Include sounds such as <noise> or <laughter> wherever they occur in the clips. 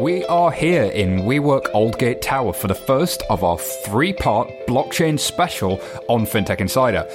We are here in WeWork Aldgate Tower for the first of our three part blockchain special on FinTech Insider.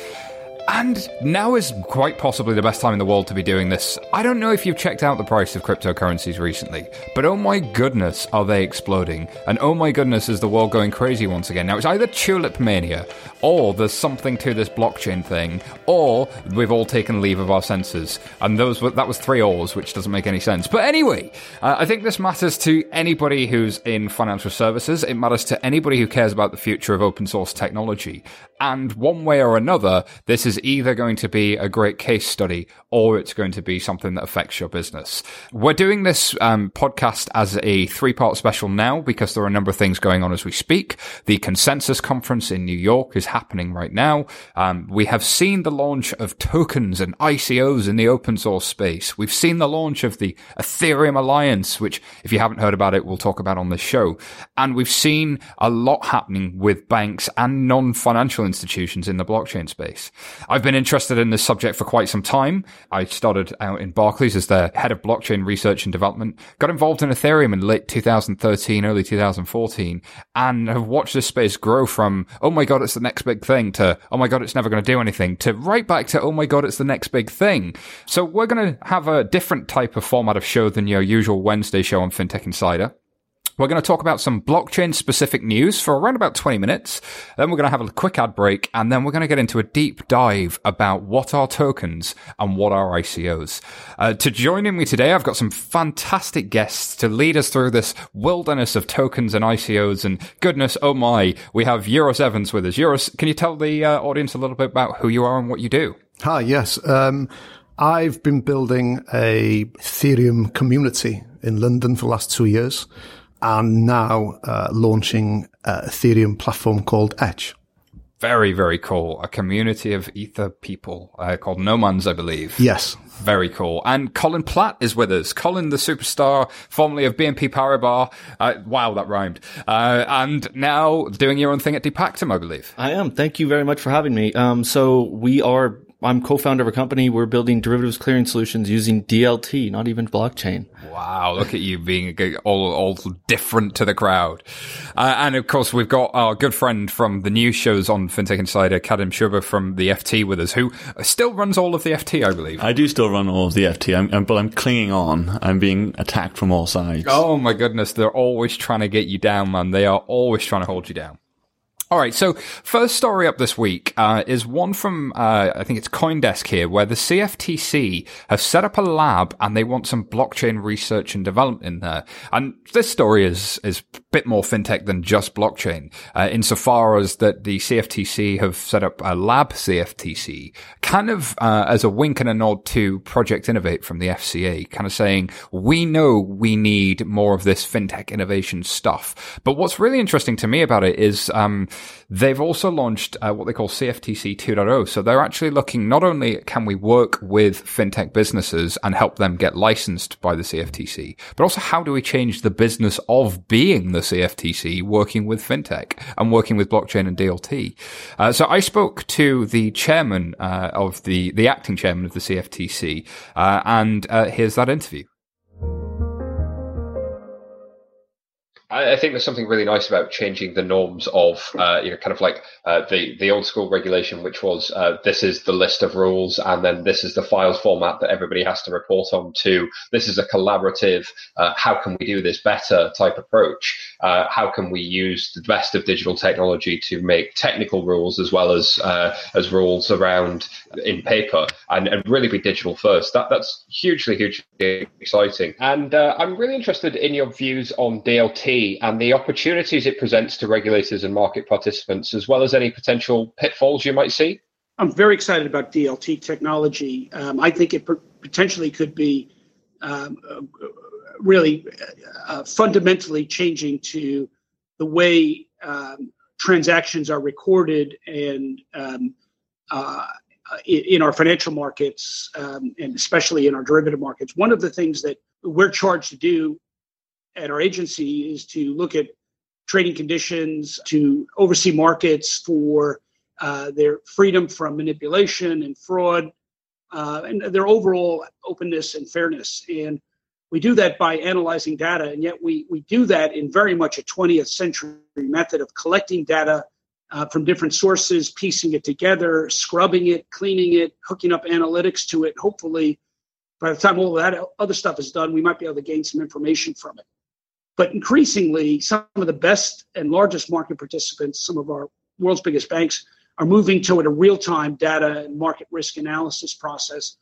And now is quite possibly the best time in the world to be doing this. I don't know if you've checked out the price of cryptocurrencies recently, but oh my goodness, are they exploding? And oh my goodness, is the world going crazy once again? Now, it's either tulip mania, or there's something to this blockchain thing, or we've all taken leave of our senses. And those were, that was three ors, which doesn't make any sense. But anyway, uh, I think this matters to anybody who's in financial services. It matters to anybody who cares about the future of open source technology. And one way or another, this is either going to be a great case study or it's going to be something that affects your business. We're doing this um, podcast as a three part special now because there are a number of things going on as we speak. The consensus conference in New York is happening right now. Um, we have seen the launch of tokens and ICOs in the open source space. We've seen the launch of the Ethereum Alliance, which if you haven't heard about it, we'll talk about on this show. And we've seen a lot happening with banks and non-financial institutions in the blockchain space. I've been interested in this subject for quite some time. I started out in Barclays as the head of blockchain research and development, got involved in Ethereum in late 2013, early 2014, and have watched this space grow from, oh my God, it's the next big thing to, oh my God, it's never going to do anything to right back to, oh my God, it's the next big thing. So we're going to have a different type of format of show than your usual Wednesday show on FinTech Insider. We're going to talk about some blockchain specific news for around about 20 minutes. Then we're going to have a quick ad break and then we're going to get into a deep dive about what are tokens and what are ICOs. Uh, to join in me today, I've got some fantastic guests to lead us through this wilderness of tokens and ICOs and goodness, oh my, we have Euros Evans with us. Euros, can you tell the uh, audience a little bit about who you are and what you do? Hi, yes. Um, I've been building a Ethereum community in London for the last two years and now uh, launching a Ethereum platform called Etch. Very, very cool. A community of Ether people uh, called Nomans, I believe. Yes. Very cool. And Colin Platt is with us. Colin, the superstar, formerly of BNP Paribas. Uh, wow, that rhymed. Uh, and now doing your own thing at Depactum, I believe. I am. Thank you very much for having me. Um, so we are I'm co-founder of a company. We're building derivatives clearing solutions using DLT, not even blockchain. Wow, look at you being all, all different to the crowd. Uh, and of course, we've got our good friend from the news shows on FinTech Insider, Kadhim Shubber from the FT with us, who still runs all of the FT, I believe. I do still run all of the FT, I'm, I'm, but I'm clinging on. I'm being attacked from all sides. Oh my goodness, they're always trying to get you down, man. They are always trying to hold you down. All right, so first story up this week uh, is one from uh, I think it's CoinDesk here, where the CFTC have set up a lab and they want some blockchain research and development in there. And this story is is a bit more fintech than just blockchain, uh, insofar as that the CFTC have set up a lab CFTC, kind of uh, as a wink and a nod to Project Innovate from the FCA, kind of saying we know we need more of this fintech innovation stuff. But what's really interesting to me about it is. Um, They've also launched uh, what they call CFTC 2.0. So they're actually looking not only can we work with fintech businesses and help them get licensed by the CFTC, but also how do we change the business of being the CFTC working with fintech and working with blockchain and DLT. Uh, so I spoke to the chairman uh, of the, the acting chairman of the CFTC, uh, and uh, here's that interview. I, think there's something really nice about changing the norms of, uh, you know, kind of like uh, the the old school regulation, which was uh, this is the list of rules, and then this is the files format that everybody has to report on. To this is a collaborative, uh, how can we do this better type approach? Uh, how can we use the best of digital technology to make technical rules as well as uh, as rules around in paper and, and really be digital first? That that's hugely hugely exciting, and I'm really interested in your views on DLT and the opportunities it presents to regulators and market participants, as well as any potential pitfalls you might see? I'm very excited about DLT technology. Um, I think it potentially could be um, uh, really uh, fundamentally changing to the way um, transactions are recorded and um, uh, in our financial markets um, and especially in our derivative markets. One of the things that we're charged to do at our agency is to look at trading conditions, to oversee markets for uh, their freedom from manipulation and fraud, uh, and their overall openness and fairness. And We do that by analyzing data, and yet we, we do that in very much a 20th century method of collecting data uh, from different sources, piecing it together, scrubbing it, cleaning it, hooking up analytics to it. Hopefully, by the time all of that other stuff is done, we might be able to gain some information from it. But increasingly, some of the best and largest market participants, some of our world's biggest banks, are moving toward a real time data and market risk analysis process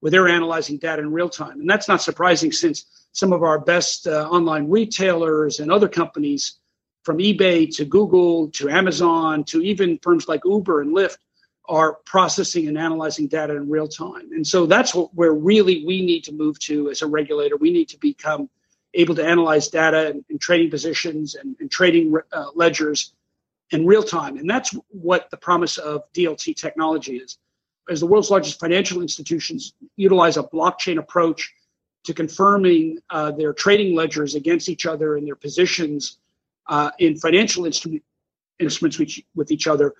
where they're analyzing data in real time. And that's not surprising since some of our best uh, online retailers and other companies, from eBay to Google to Amazon to even firms like Uber and Lyft, are processing and analyzing data in real time. And so that's what where really we need to move to as a regulator. We need to become able to analyze data and, and trading positions and, and trading uh, ledgers in real time. And that's what the promise of DLT technology is. As the world's largest financial institutions utilize a blockchain approach to confirming uh, their trading ledgers against each other and their positions uh, in financial instrument, instruments with, with each other,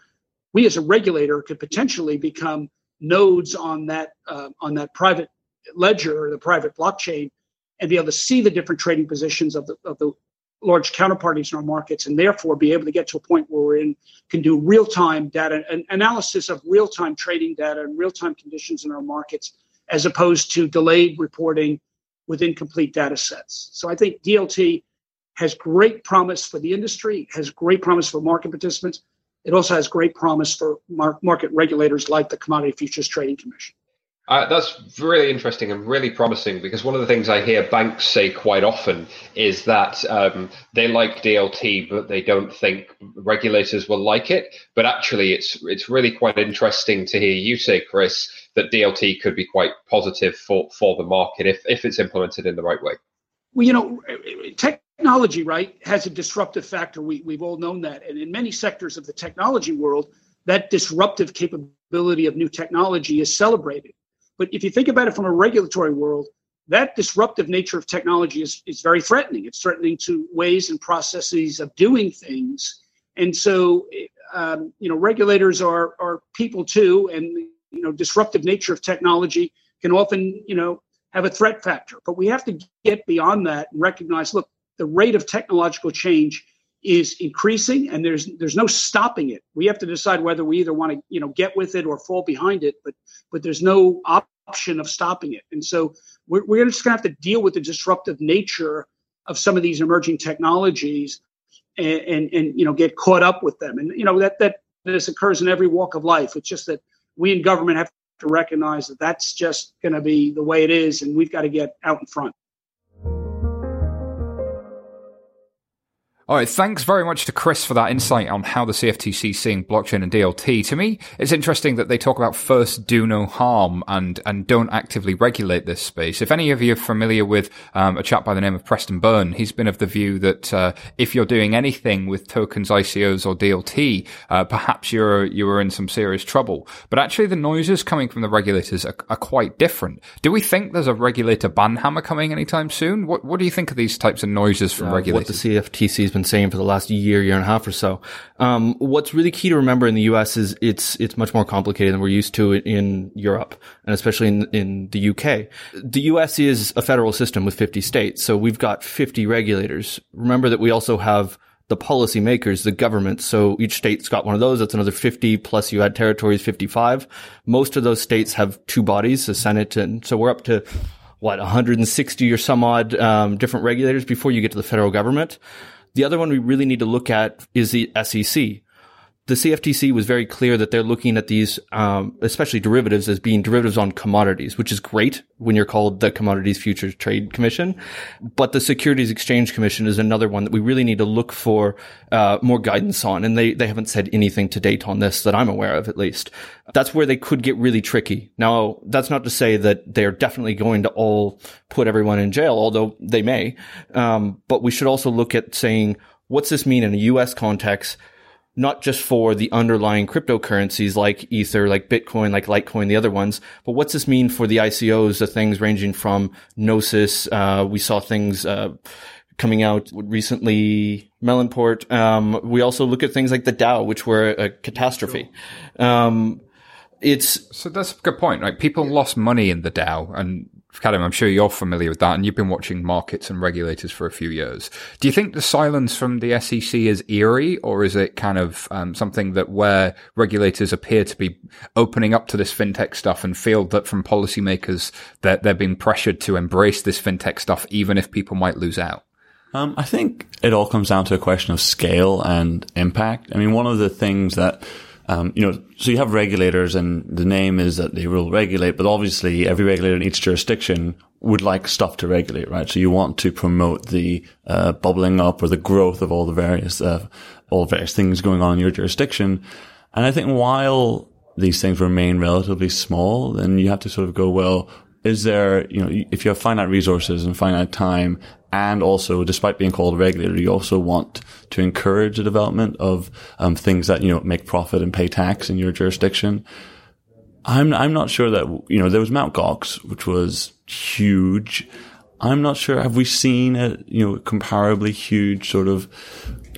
we as a regulator could potentially become nodes on that uh, on that private ledger or the private blockchain and be able to see the different trading positions of the, of the large counterparties in our markets and therefore be able to get to a point where we're in can do real-time data and analysis of real-time trading data and real-time conditions in our markets as opposed to delayed reporting with incomplete data sets. So i think dlt has great promise for the industry has great promise for market participants it also has great promise for market regulators like the commodity futures trading commission uh, that's really interesting and really promising because one of the things I hear banks say quite often is that um, they like DLT, but they don't think regulators will like it. But actually, it's it's really quite interesting to hear you say, Chris, that DLT could be quite positive for, for the market if, if it's implemented in the right way. Well, you know, technology, right, has a disruptive factor. We, we've all known that. And in many sectors of the technology world, that disruptive capability of new technology is celebrated but if you think about it from a regulatory world, that disruptive nature of technology is, is very threatening. It's threatening to ways and processes of doing things. And so, um, you know, regulators are, are people too, and, you know, disruptive nature of technology can often, you know, have a threat factor. But we have to get beyond that and recognize, look, the rate of technological change is increasing and there's there's no stopping it. We have to decide whether we either want to you know get with it or fall behind it but but there's no option of stopping it. And so we're, we're just going to have to deal with the disruptive nature of some of these emerging technologies and, and and you know get caught up with them. And you know that that this occurs in every walk of life. It's just that we in government have to recognize that that's just going to be the way it is and we've got to get out in front All right, thanks very much to Chris for that insight on how the CFTC is seeing blockchain and DLT. To me, it's interesting that they talk about first do no harm and and don't actively regulate this space. If any of you are familiar with um, a chap by the name of Preston Byrne, he's been of the view that uh, if you're doing anything with tokens, ICOs, or DLT, uh, perhaps you're you are in some serious trouble. But actually, the noises coming from the regulators are, are quite different. Do we think there's a regulator banhammer coming anytime soon? What what do you think of these types of noises from uh, regulators? What the CFTC been saying for the last year, year and a half or so. Um, what's really key to remember in the U.S. is it's it's much more complicated than we're used to in Europe and especially in in the UK. The U.S. is a federal system with 50 states, so we've got 50 regulators. Remember that we also have the policymakers, the government. So each state's got one of those. That's another 50 plus you add territories, 55. Most of those states have two bodies, the Senate. And so we're up to what, 160 or some odd, um, different regulators before you get to the federal government. The other one we really need to look at is the SEC the CFTC was very clear that they're looking at these, um, especially derivatives, as being derivatives on commodities, which is great when you're called the Commodities Futures Trade Commission. But the Securities Exchange Commission is another one that we really need to look for uh, more guidance on, and they they haven't said anything to date on this that I'm aware of, at least. That's where they could get really tricky. Now, that's not to say that they're definitely going to all put everyone in jail, although they may. Um, but we should also look at saying, what's this mean in a U.S. context? Not just for the underlying cryptocurrencies like Ether, like Bitcoin, like Litecoin, the other ones, but what's this mean for the ICOs, the things ranging from Gnosis? Uh, we saw things, uh, coming out recently, Melonport. Um, we also look at things like the DAO, which were a catastrophe. Um, it's so that's a good point. Right, people lost money in the DAO, and Kadhim, I'm sure you're familiar with that, and you've been watching markets and regulators for a few years. Do you think the silence from the SEC is eerie, or is it kind of um, something that where regulators appear to be opening up to this fintech stuff and feel that from policymakers that they're being pressured to embrace this fintech stuff, even if people might lose out? Um, I think it all comes down to a question of scale and impact. I mean, one of the things that um, you know, so you have regulators and the name is that they will regulate, but obviously every regulator in each jurisdiction would like stuff to regulate, right? So you want to promote the, uh, bubbling up or the growth of all the various, uh, all various things going on in your jurisdiction. And I think while these things remain relatively small, then you have to sort of go, well, is there, you know, if you have finite resources and finite time, and also, despite being called a regulator, you also want to encourage the development of um, things that you know make profit and pay tax in your jurisdiction. I'm I'm not sure that you know there was Mount Gox, which was huge. I'm not sure. Have we seen a you know comparably huge sort of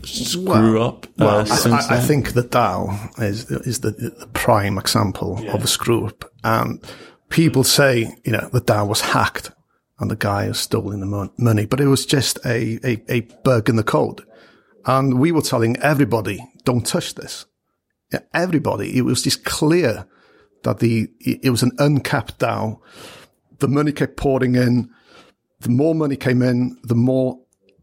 screw well, up? Uh, well, I, I, think the DAO is is the, the prime example yeah. of a screw up, and people say, you know, the DAO was hacked and the guy has stolen the money, but it was just a, a, a bug in the code. And we were telling everybody, don't touch this. Yeah, everybody. It was just clear that the, it was an uncapped DAO. The money kept pouring in. The more money came in, the more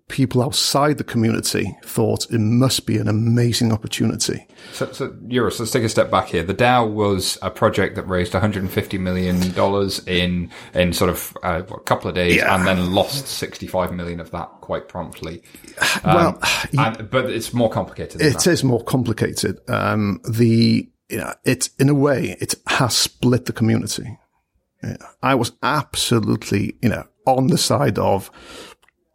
people outside the community thought it must be an amazing opportunity. So, so Euros, let's take a step back here. The DAO was a project that raised 150 million dollars in in sort of uh, a couple of days, yeah. and then lost 65 million of that quite promptly. <sighs> Um, well, and, but it's more complicated. It that. is more complicated. Um, the you know, it's in a way it has split the community. I was absolutely, you know, on the side of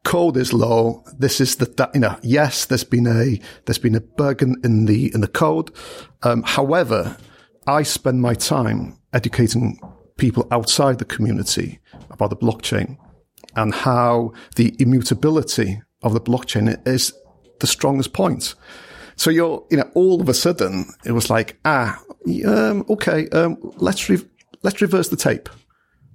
code is law. This is the, you know, yes, there's been a, there's been a bug in, in the, in the code. Um, however, I spend my time educating people outside the community about the blockchain and how the immutability of the blockchain is the strongest point. So you're, you know, all of a sudden it was like, ah, um, okay, um, let's re- let's reverse the tape.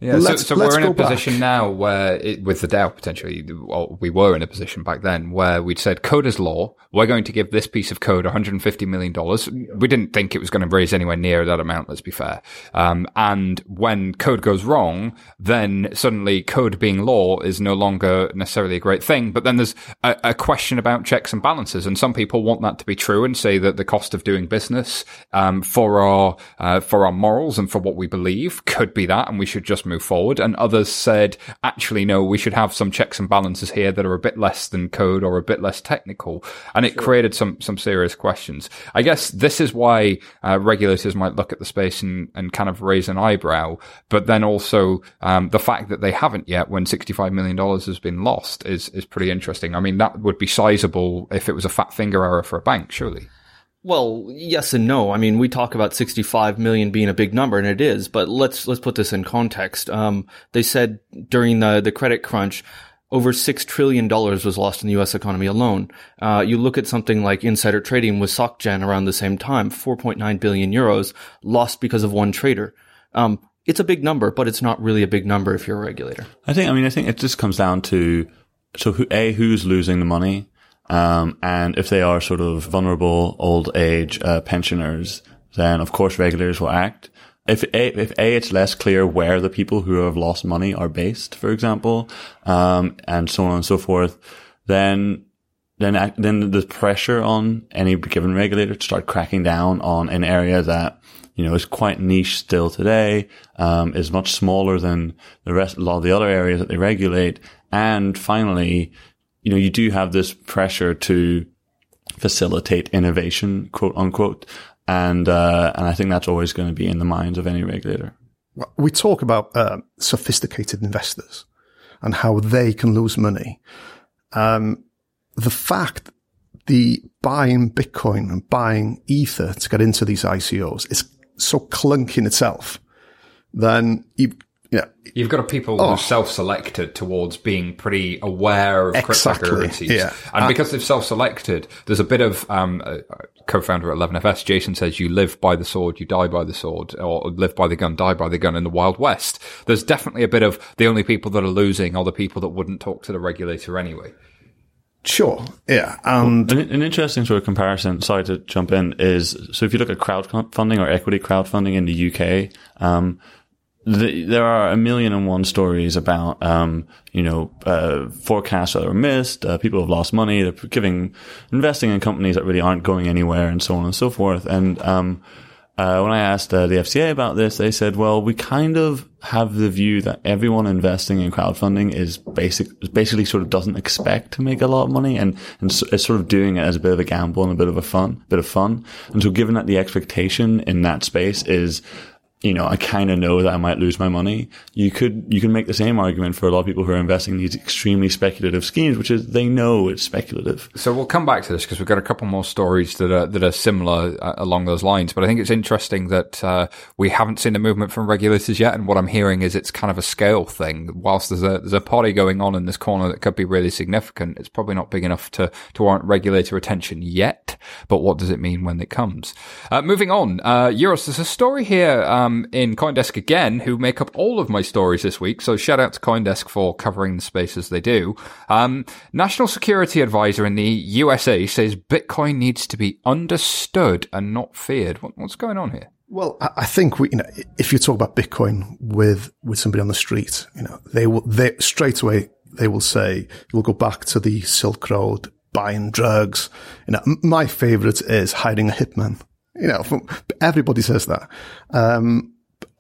Yeah, let's, so, so we're in a position back. now where, it, with the DAO potentially, well, we were in a position back then where we'd said code is law. We're going to give this piece of code 150 million dollars. We didn't think it was going to raise anywhere near that amount. Let's be fair. Um, and when code goes wrong, then suddenly code being law is no longer necessarily a great thing. But then there's a, a question about checks and balances, and some people want that to be true and say that the cost of doing business um, for our uh, for our morals and for what we believe could be that, and we should just move forward. And others said, actually, no, we should have some checks and balances here that are a bit less than code or a bit less technical. And it sure. created some, some serious questions. I guess this is why uh, regulators might look at the space and, and kind of raise an eyebrow. But then also, um, the fact that they haven't yet when $65 million has been lost is, is pretty interesting. I mean, that would be sizable if it was a fat finger error for a bank, surely. Well, yes and no. I mean, we talk about 65 million being a big number, and it is, but let's, let's put this in context. Um, they said during the, the credit crunch, over $6 trillion was lost in the US economy alone. Uh, you look at something like insider trading with SocGen around the same time, 4.9 billion euros lost because of one trader. Um, it's a big number, but it's not really a big number if you're a regulator. I think, I mean, I think it just comes down to, so who, A, who's losing the money? Um, and if they are sort of vulnerable old age uh, pensioners, then of course regulators will act. If a, if a it's less clear where the people who have lost money are based, for example, um, and so on and so forth, then then then there's pressure on any given regulator to start cracking down on an area that you know is quite niche still today, um, is much smaller than the rest, a lot of the other areas that they regulate, and finally, you know, you do have this pressure to facilitate innovation, quote unquote. And, uh, and I think that's always going to be in the minds of any regulator. We talk about uh, sophisticated investors and how they can lose money. Um, the fact the buying Bitcoin and buying Ether to get into these ICOs is so clunky in itself, then you, yeah, You've got people Oh. who self-selected towards being pretty aware of Exactly, cryptocurrencies, yeah. and Uh, because they've self-selected, there's a bit of um, uh, co-founder at 11FS. Jason says you live by the sword, you die by the sword, or live by the gun, die by the gun in the Wild West. There's definitely a bit of the only people that are losing are the people that wouldn't talk to the regulator anyway. sure, yeah, and An, an interesting sort of comparison, sorry to jump in, is so if you look at crowdfunding or equity crowdfunding in the UK, um, the, there are a million and one stories about, um, you know, uh, forecasts that are missed, uh, people have lost money, they're giving, investing in companies that really aren't going anywhere and so on and so forth. And, um, uh, when I asked uh, the FCA about this, they said, well, we kind of have the view that everyone investing in crowdfunding is basic, basically sort of doesn't expect to make a lot of money and, and s- is sort of doing it as a bit of a gamble and a bit of a fun, bit of fun. And so given that the expectation in that space is, you know, I kind of know that I might lose my money. You could, you can make the same argument for a lot of people who are investing in these extremely speculative schemes, which is they know it's speculative. So we'll come back to this because we've got a couple more stories that are that are similar uh, along those lines. But I think it's interesting that uh, we haven't seen a movement from regulators yet, and what I'm hearing is it's kind of a scale thing. Whilst there's a there's a party going on in this corner that could be really significant, it's probably not big enough to to warrant regulator attention yet. But what does it mean when it comes? Uh, moving on, uh, Euros. There's a story here um, in CoinDesk again, who make up all of my stories this week. So shout out to CoinDesk for covering the spaces they do. Um, National Security Advisor in the USA says Bitcoin needs to be understood and not feared. What, what's going on here? Well, I think we, you know, if you talk about Bitcoin with with somebody on the street, you know, they will they straight away they will say we'll go back to the Silk Road, buying drugs. You know, my favorite is hiding a hitman. You know, from, everybody says that. Um,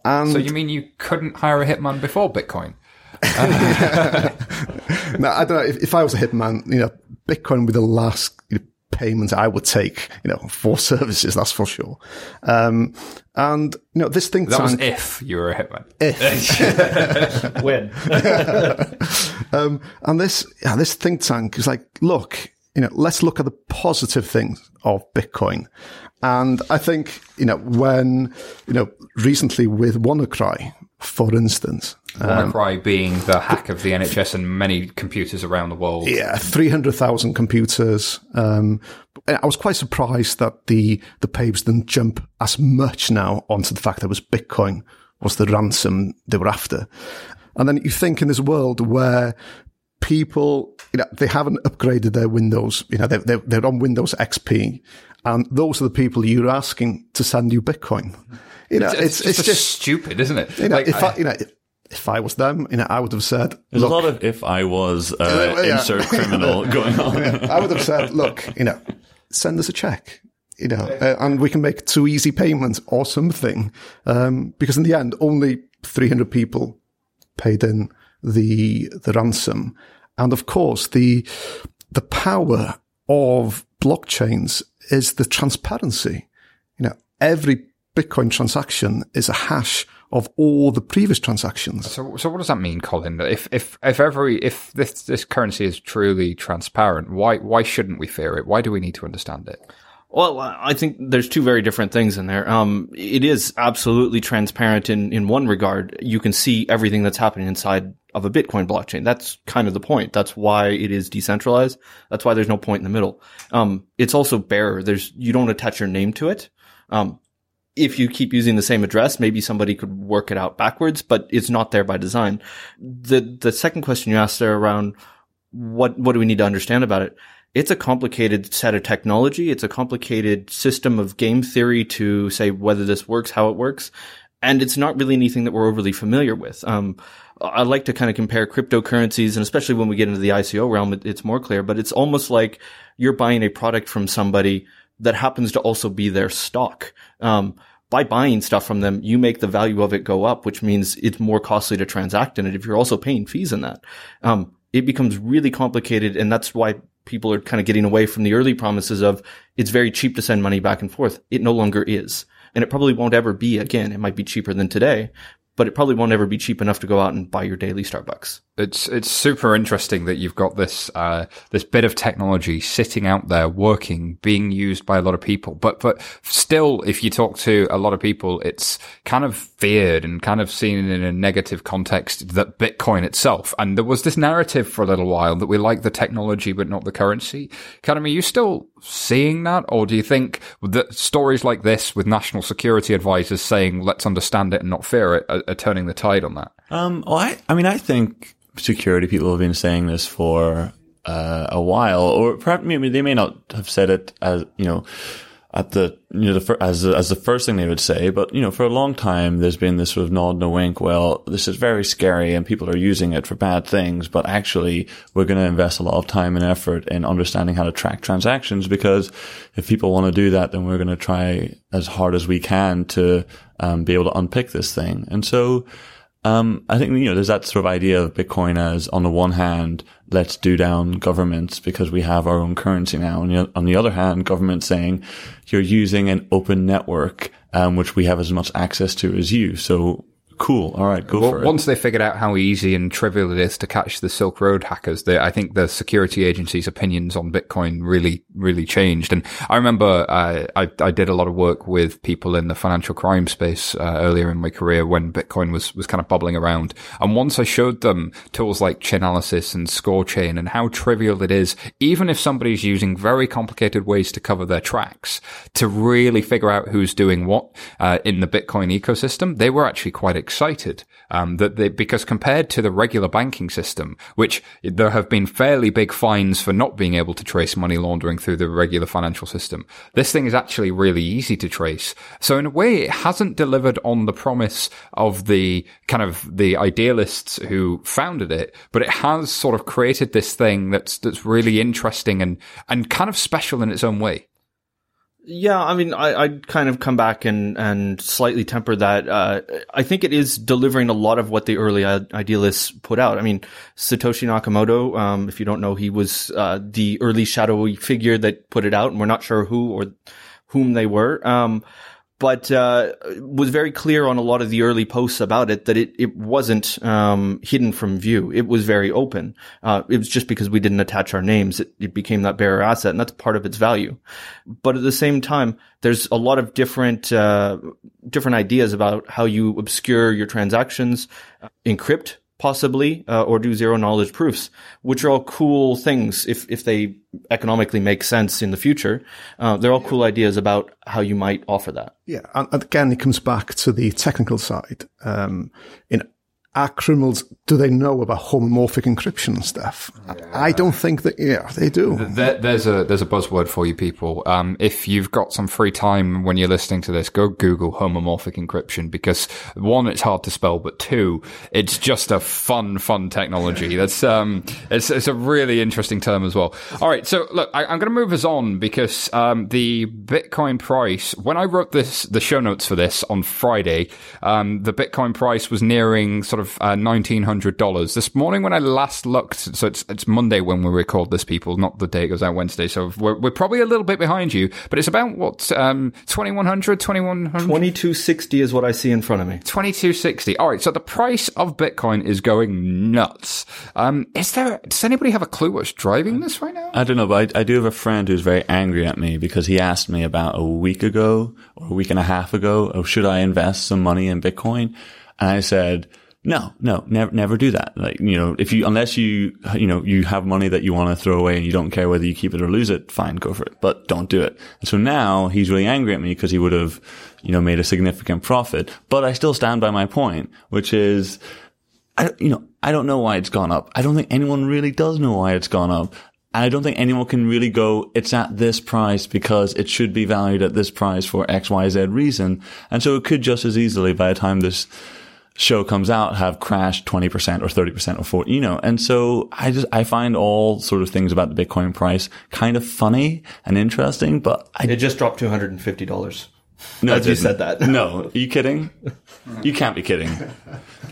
and So you mean you couldn't hire a hitman before Bitcoin? <laughs> no, I don't know if, if I was a hitman, you know, Bitcoin would be the last you know, payment I would take, you know, for <laughs> services. That's for sure. Um, and you know, this think That was tank. if you were a hitman. If <laughs> when? Um, and this, yeah, this think tank is like, look, you know, let's look at the positive things of Bitcoin. And I think, you know, when, you know, recently with WannaCry, for instance, WannaCry being the hack of the NHS and many computers around the world. yeah, 300,000 computers. Um, I was quite surprised that the, the papers didn't jump as much now onto the fact that it was Bitcoin was the ransom they were after. And then you think in this world where people, you know, they haven't upgraded their Windows, you know, they're, they're, they're on Windows XP and those are the people you're asking to send you Bitcoin. You know, it's, it's, just, just, stupid, isn't it? you know, Like, if I, you know, if I was them, you know, I would have said, There's look, a lot of if I was uh, Yeah, yeah. insert <laughs> criminal going on. I would have said, look, you know, send us a check, you know, uh, and we can make two easy payments or something. Um, because in the end, only 300 people paid in the, the ransom. And of course, the, the power of blockchains is the transparency. You know, every Bitcoin transaction is a hash of all the previous transactions. So, so what does that mean, Colin? If if if every if this this currency is truly transparent, why why shouldn't we fear it? Why do we need to understand it? Well, I think there's two very different things in there. Um, it is absolutely transparent in, in one regard. You can see everything that's happening inside of a Bitcoin blockchain. That's kind of the point. That's why it is decentralized. That's why there's no point in the middle. Um, it's also bearer. There's, you don't attach your name to it. Um, if you keep using the same address, maybe somebody could work it out backwards, but it's not there by design. The, the second question you asked there around what, what do we need to understand about it? It's a complicated set of technology. It's a complicated system of game theory to say whether this works, how it works. And it's not really anything that we're overly familiar with. Um, I like to kind of compare cryptocurrencies and especially when we get into the ICO realm, it, it's more clear, but it's almost like you're buying a product from somebody that happens to also be their stock. Um, by buying stuff from them, you make the value of it go up, which means it's more costly to transact in it if you're also paying fees in that. Um, it becomes really complicated. And that's why people are kind of getting away from the early promises of it's very cheap to send money back and forth. It no longer is. And it probably won't ever be again. It might be cheaper than today, but it probably won't ever be cheap enough to go out and buy your daily Starbucks. It's it's super interesting that you've got this uh, this bit of technology sitting out there working, being used by a lot of people. But but still, if you talk to a lot of people, it's kind of feared and kind of seen in a negative context that Bitcoin itself. And there was this narrative for a little while that we like the technology but not the currency. Kind of, are you still seeing that, or do you think that stories like this with national security advisors saying let's understand it and not fear it are, are turning the tide on that? Um, well, I I mean I think security people have been saying this for uh, a while, or perhaps they may not have said it as you know at the you know the, as as the first thing they would say, but you know for a long time there's been this sort of nod and a wink. Well, this is very scary, and people are using it for bad things, but actually we're going to invest a lot of time and effort in understanding how to track transactions because if people want to do that, then we're going to try as hard as we can to um, be able to unpick this thing, and so. Um, I think, you know, there's that sort of idea of Bitcoin as on the one hand, let's do down governments because we have our own currency now. And on the other hand, government saying you're using an open network, um, which we have as much access to as you. So Cool. All right, go well, for it. Once they figured out how easy and trivial it is to catch the Silk Road hackers, they, I think the security agency's opinions on Bitcoin really, really changed. And I remember uh, I, I did a lot of work with people in the financial crime space uh, earlier in my career when Bitcoin was was kind of bubbling around. And once I showed them tools like Chainalysis and Scorechain and how trivial it is, even if somebody's using very complicated ways to cover their tracks, to really figure out who's doing what uh, in the Bitcoin ecosystem, they were actually quite excited um, that they, because compared to the regular banking system, which there have been fairly big fines for not being able to trace money laundering through the regular financial system, this thing is actually really easy to trace. So in a way, it hasn't delivered on the promise of the kind of the idealists who founded it, but it has sort of created this thing that's that's really interesting and and kind of special in its own way. Yeah, I mean, I, I'd kind of come back and, and slightly temper that. Uh, I think it is delivering a lot of what the early idealists put out. I mean, Satoshi Nakamoto, um, if you don't know, he was uh, the early shadowy figure that put it out, and we're not sure who or whom they were. Um, but uh, was very clear on a lot of the early posts about it that it, it wasn't um, hidden from view. It was very open. Uh, it was just because we didn't attach our names, it, it, became that bearer asset, and that's part of its value. But at the same time, there's a lot of different uh, different ideas about how you obscure your transactions, encrypt possibly, uh, or do zero knowledge proofs, which are all cool things if, if they economically make sense in the future. Uh, they're all cool ideas about how you might offer that. Yeah. And again, it comes back to the technical side. Um, in are criminals, do they know about homomorphic encryption stuff? Yeah. I don't think that, yeah, they do. There, there's a, there's a buzzword for you people. Um, if you've got some free time when you're listening to this, go Google homomorphic encryption because one, it's hard to spell, but two, it's just a fun, fun technology. <laughs> That's, um, it's, it's a really interesting term as well. All right. So look, I, am going to move us on because, um, the Bitcoin price, when I wrote this, the show notes for this on Friday, um, the Bitcoin price was nearing sort of of uh, $1,900. This morning when I last looked, so it's, it's Monday when we record this, people, not the day it goes out Wednesday. So we're, we're probably a little bit behind you, but it's about what, um, 2100 2100 2260 is what I see in front of me. 2260. All right. So the price of Bitcoin is going nuts. Um, is there, does anybody have a clue what's driving this right now? I don't know, but I, I do have a friend who's very angry at me because he asked me about a week ago or a week and a half ago, oh, should I invest some money in Bitcoin? And I said, no, no, never, never do that. Like, you know, if you, unless you, you know, you have money that you want to throw away and you don't care whether you keep it or lose it, fine, go for it, but don't do it. And so now he's really angry at me because he would have, you know, made a significant profit, but I still stand by my point, which is, I, you know, I don't know why it's gone up. I don't think anyone really does know why it's gone up. And I don't think anyone can really go, it's at this price because it should be valued at this price for X, Y, Z reason. And so it could just as easily by the time this, show comes out have crashed 20% or 30% or 40, you know, and so I just, I find all sort of things about the Bitcoin price kind of funny and interesting, but I, it just dropped $250. No, you said that. no, are you kidding? You can't be kidding.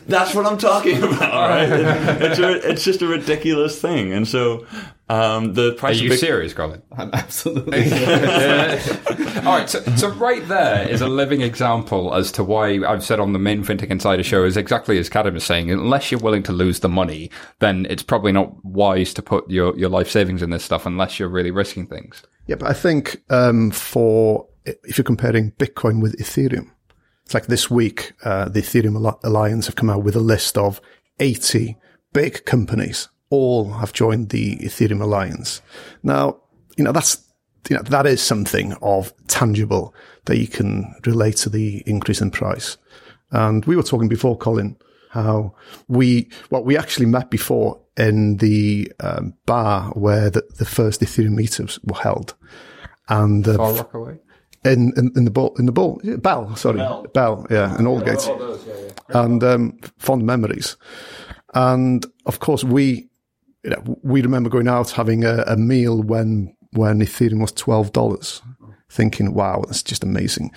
That's what I'm talking about. <laughs> All right, it's, a, it's just a ridiculous thing, and so um, the Are price. you of Bitcoin- serious, Colin? I'm absolutely. <laughs> <laughs> All right, so, so right there is a living example as to why I've said on the main FinTech Insider show is exactly as Kadhim is saying. Unless you're willing to lose the money, then it's probably not wise to put your, your life savings in this stuff unless you're really risking things. Yeah, but I think um, for if you're comparing Bitcoin with Ethereum, it's like this week uh, the Ethereum Alliance have come out with a list of 80 big companies. All have joined the Ethereum Alliance. Now, you know that's you know that is something of tangible that you can relate to the increase in price. And we were talking before, Colin, how we well we actually met before in the um, bar where the, the first Ethereum meetups were held, and Far Rockaway? In, in in the ball in the ball yeah, Bell sorry. Bell, yeah in Aldgate. and um, fond memories. And of course we you know, we remember going out having a, a meal when when Ethereum was twelve dollars thinking wow that's just amazing.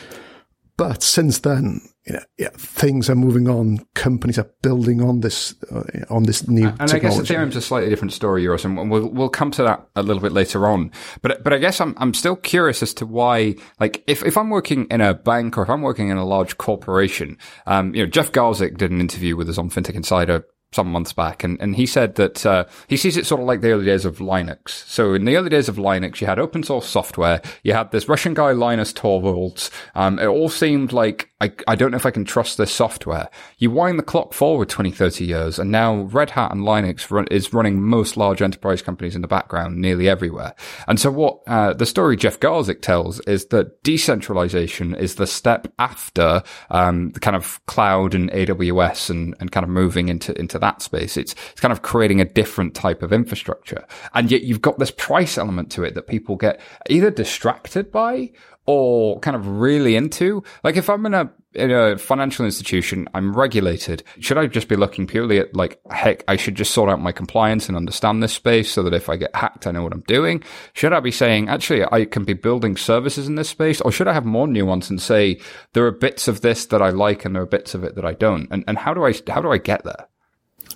But since then you know, yeah, things are moving on companies are building on this uh, on this new And I guess technology Ethereum's a slightly different story, Euros, and we'll we'll come to that a little bit later on. But but I guess I'm I'm still curious as to why, like, if, if I'm working in a bank or if I'm working in a large corporation, um, you know, Jeff Garzik did an interview with us on FinTech Insider some months back, and, and he said that uh, he sees it sort of like the early days of Linux. So in the early days of Linux, you had open source software, you had this Russian guy Linus Torvalds. Um, it all seemed like I, I don't know if I can trust this software. You wind the clock forward 20, 30 years, and now Red Hat and Linux run, is running most large enterprise companies in the background nearly everywhere. And so what uh, the story Jeff Garzik tells is that decentralization is the step after um, the kind of cloud and AWS and, and kind of moving into into that space. It's it's kind of creating a different type of infrastructure, and yet you've got this price element to it that people get either distracted by or kind of really into. Like if I'm in a in a financial institution, I'm regulated. Should I just be looking purely at like, heck, I should just sort out my compliance and understand this space so that if I get hacked, I know what I'm doing? Should I be saying, actually, I can be building services in this space? Or should I have more nuance and say, there are bits of this that I like and there are bits of it that I don't? And, and how do I, how do I get there?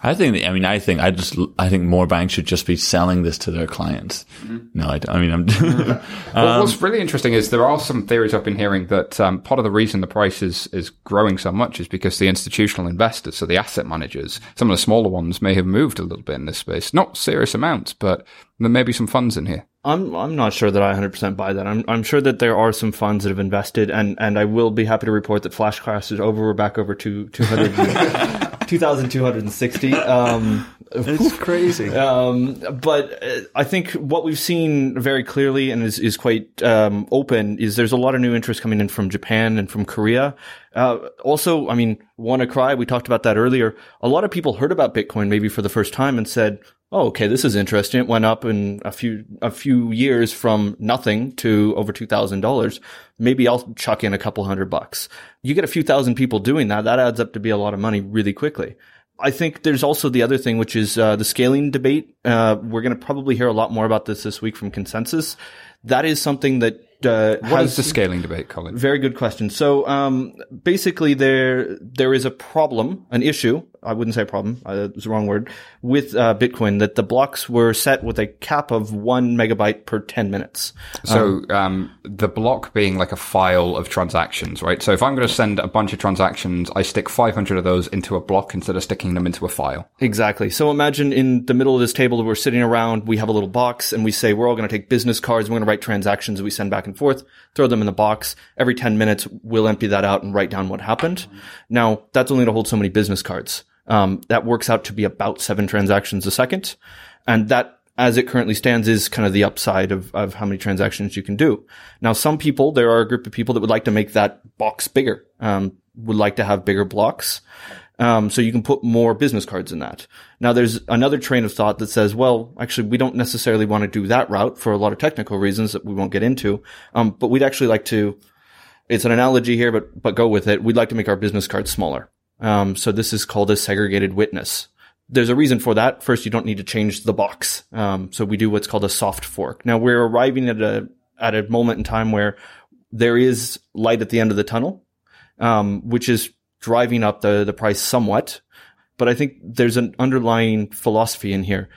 I think. I mean, I think. I just. I think more banks should just be selling this to their clients. No, I, I mean, I'm. <laughs> Well, what's really interesting is there are some theories I've been hearing that um, part of the reason the price is, is growing so much is because the institutional investors, so the asset managers, some of the smaller ones may have moved a little bit in this space. Not serious amounts, but there may be some funds in here. I'm I'm not sure that I 100% buy that. I'm I'm sure that there are some funds that have invested, and and I will be happy to report that Flash Crash is over. We're back over to 200. <laughs> 2,260. Um, <laughs> it's crazy. um, but uh, I think what we've seen very clearly and is, is quite um, open is there's a lot of new interest coming in from Japan and from Korea. Uh, also, I mean, WannaCry, we talked about that earlier. A lot of people heard about Bitcoin maybe for the first time and said, "Oh, okay, this is interesting." It went up in a few a few years from nothing to over two thousand dollars. Maybe I'll chuck in a couple hundred bucks. You get a few thousand people doing that, that adds up to be a lot of money really quickly. I think there's also the other thing, which is uh, the scaling debate. Uh, we're going to probably hear a lot more about this this week from Consensus. That is something that uh, What has is the scaling debate, Colin? very good question. So, um, basically there, there is a problem, an issue. I wouldn't say a problem. Uh, it's the wrong word with, uh, Bitcoin that the blocks were set with a cap of one megabyte per 10 minutes. So um, the block being like a file of transactions, right? So if I'm going to send a bunch of transactions, I stick 500 of those into a block instead of sticking them into a file. Exactly. So imagine in the middle of this table that we're sitting around, we have a little box and we say we're all going to take business cards. We're going to write transactions that we send back and forth, throw them in the box. Every 10 minutes, we'll empty that out and write down what happened. Now that's only going to hold so many business cards. Um, that works out to be about seven transactions a second. And that as it currently stands is kind of the upside of, of how many transactions you can do. Now, some people, there are a group of people that would like to make that box bigger, um, would like to have bigger blocks. Um, so you can put more business cards in that. Now there's another train of thought that says, well, actually we don't necessarily want to do that route for a lot of technical reasons that we won't get into. Um, but we'd actually like to, it's an analogy here, but, but go with it. We'd like to make our business cards smaller. Um, so this is called a segregated witness. There's a reason for that. First, you don't need to change the box. Um, so we do what's called a soft fork. Now we're arriving at a, at a moment in time where there is light at the end of the tunnel, um, which is driving up the, the price somewhat. But I think there's an underlying philosophy in here.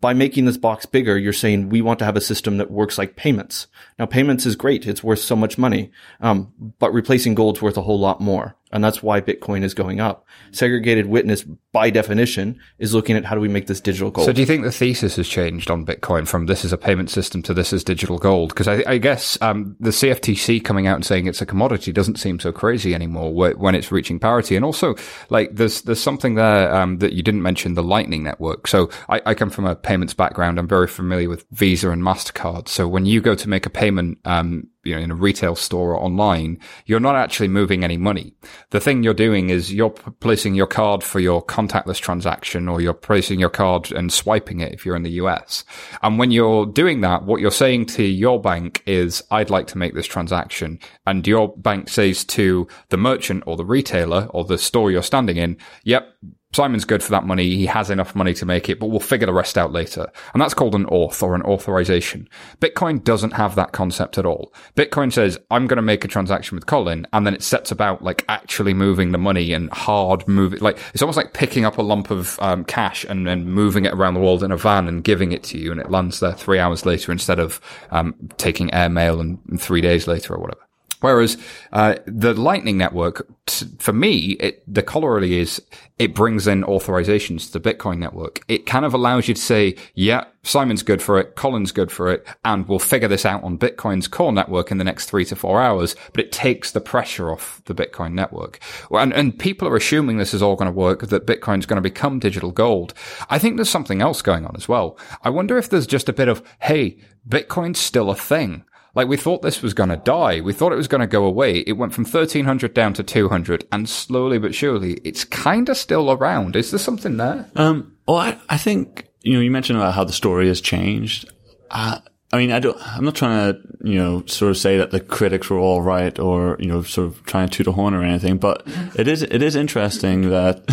By making this box bigger, you're saying we want to have a system that works like payments. Now, payments is great. It's worth so much money. Um, but replacing gold's worth a whole lot more. And that's why Bitcoin is going up. Segregated witness, by definition, is looking at how do we make this digital gold. So, do you think the thesis has changed on Bitcoin from this is a payment system to this is digital gold? Because I, I, guess um, the CFTC coming out and saying it's a commodity doesn't seem so crazy anymore when it's reaching parity. And also, like, there's there's something there um, that you didn't mention the Lightning Network. So, I, I, come from a payments background. I'm very familiar with Visa and Mastercard. So, when you go to make a payment um, you know, in a retail store or online, you're not actually moving any money. The thing you're doing is you're placing your card for your contactless transaction or you're placing your card and swiping it if you're in the US. And when you're doing that, what you're saying to your bank is, I'd like to make this transaction. And your bank says to the merchant or the retailer or the store you're standing in, yep, Simon's good for that money. He has enough money to make it, but we'll figure the rest out later. And that's called an auth or an authorization. Bitcoin doesn't have that concept at all. Bitcoin says, I'm going to make a transaction with Colin. And then it sets about like actually moving the money and hard moving. Like it's almost like picking up a lump of um, cash and then moving it around the world in a van and giving it to you. And it lands there three hours later instead of um, taking airmail and, and three days later or whatever. Whereas uh, the Lightning Network, t- for me, it, the corollary is it brings in authorizations to the Bitcoin network. It kind of allows you to say, yeah, Simon's good for it, Colin's good for it, and we'll figure this out on Bitcoin's core network in the next three to four hours. But it takes the pressure off the Bitcoin network. And, and people are assuming this is all going to work, that Bitcoin's going to become digital gold. I think there's something else going on as well. I wonder if there's just a bit of, hey, Bitcoin's still a thing. Like we thought this was going to die. We thought it was going to go away. It went from 1300 down to 200 and slowly but surely it's kind of still around. Is there something there? Um, well, I, I think, you know, you mentioned about how the story has changed. Uh, I mean, I don't, I'm not trying to, you know, sort of say that the critics were all right or, you know, sort of trying to toot a horn or anything, but it is, it is interesting that,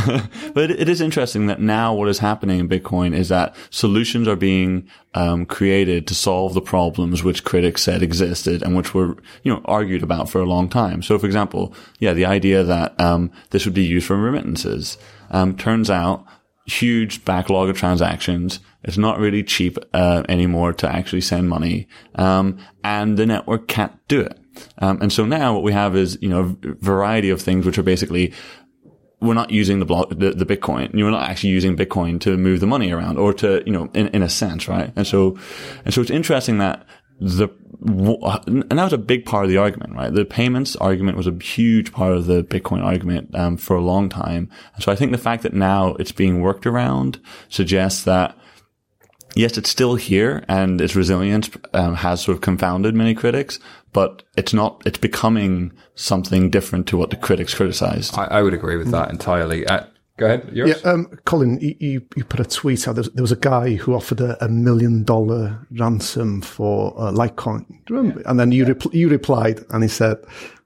<laughs> but it is interesting that now what is happening in Bitcoin is that solutions are being, um, created to solve the problems which critics said existed and which were, you know, argued about for a long time. So for example, yeah, the idea that, um, this would be used for remittances, um, turns out huge backlog of transactions it's not really cheap uh, anymore to actually send money, um, and the network can't do it. Um, and so now what we have is you know a variety of things which are basically we're not using the block the, the Bitcoin. You're not actually using Bitcoin to move the money around or to you know in, in a sense, right? And so and so it's interesting that the and that was a big part of the argument, right? The payments argument was a huge part of the Bitcoin argument um, for a long time. And so I think the fact that now it's being worked around suggests that yes, it's still here and its resilience um, has sort of confounded many critics, but it's not, it's becoming something different to what the critics criticized. I, I would agree with that entirely. Uh, go ahead. Yours? Yeah, um, Colin, you, you, put a tweet out. There was, there was a guy who offered a, a million dollar ransom for uh, Litecoin. Do you remember? Yeah. And then you, repl- you replied and he said,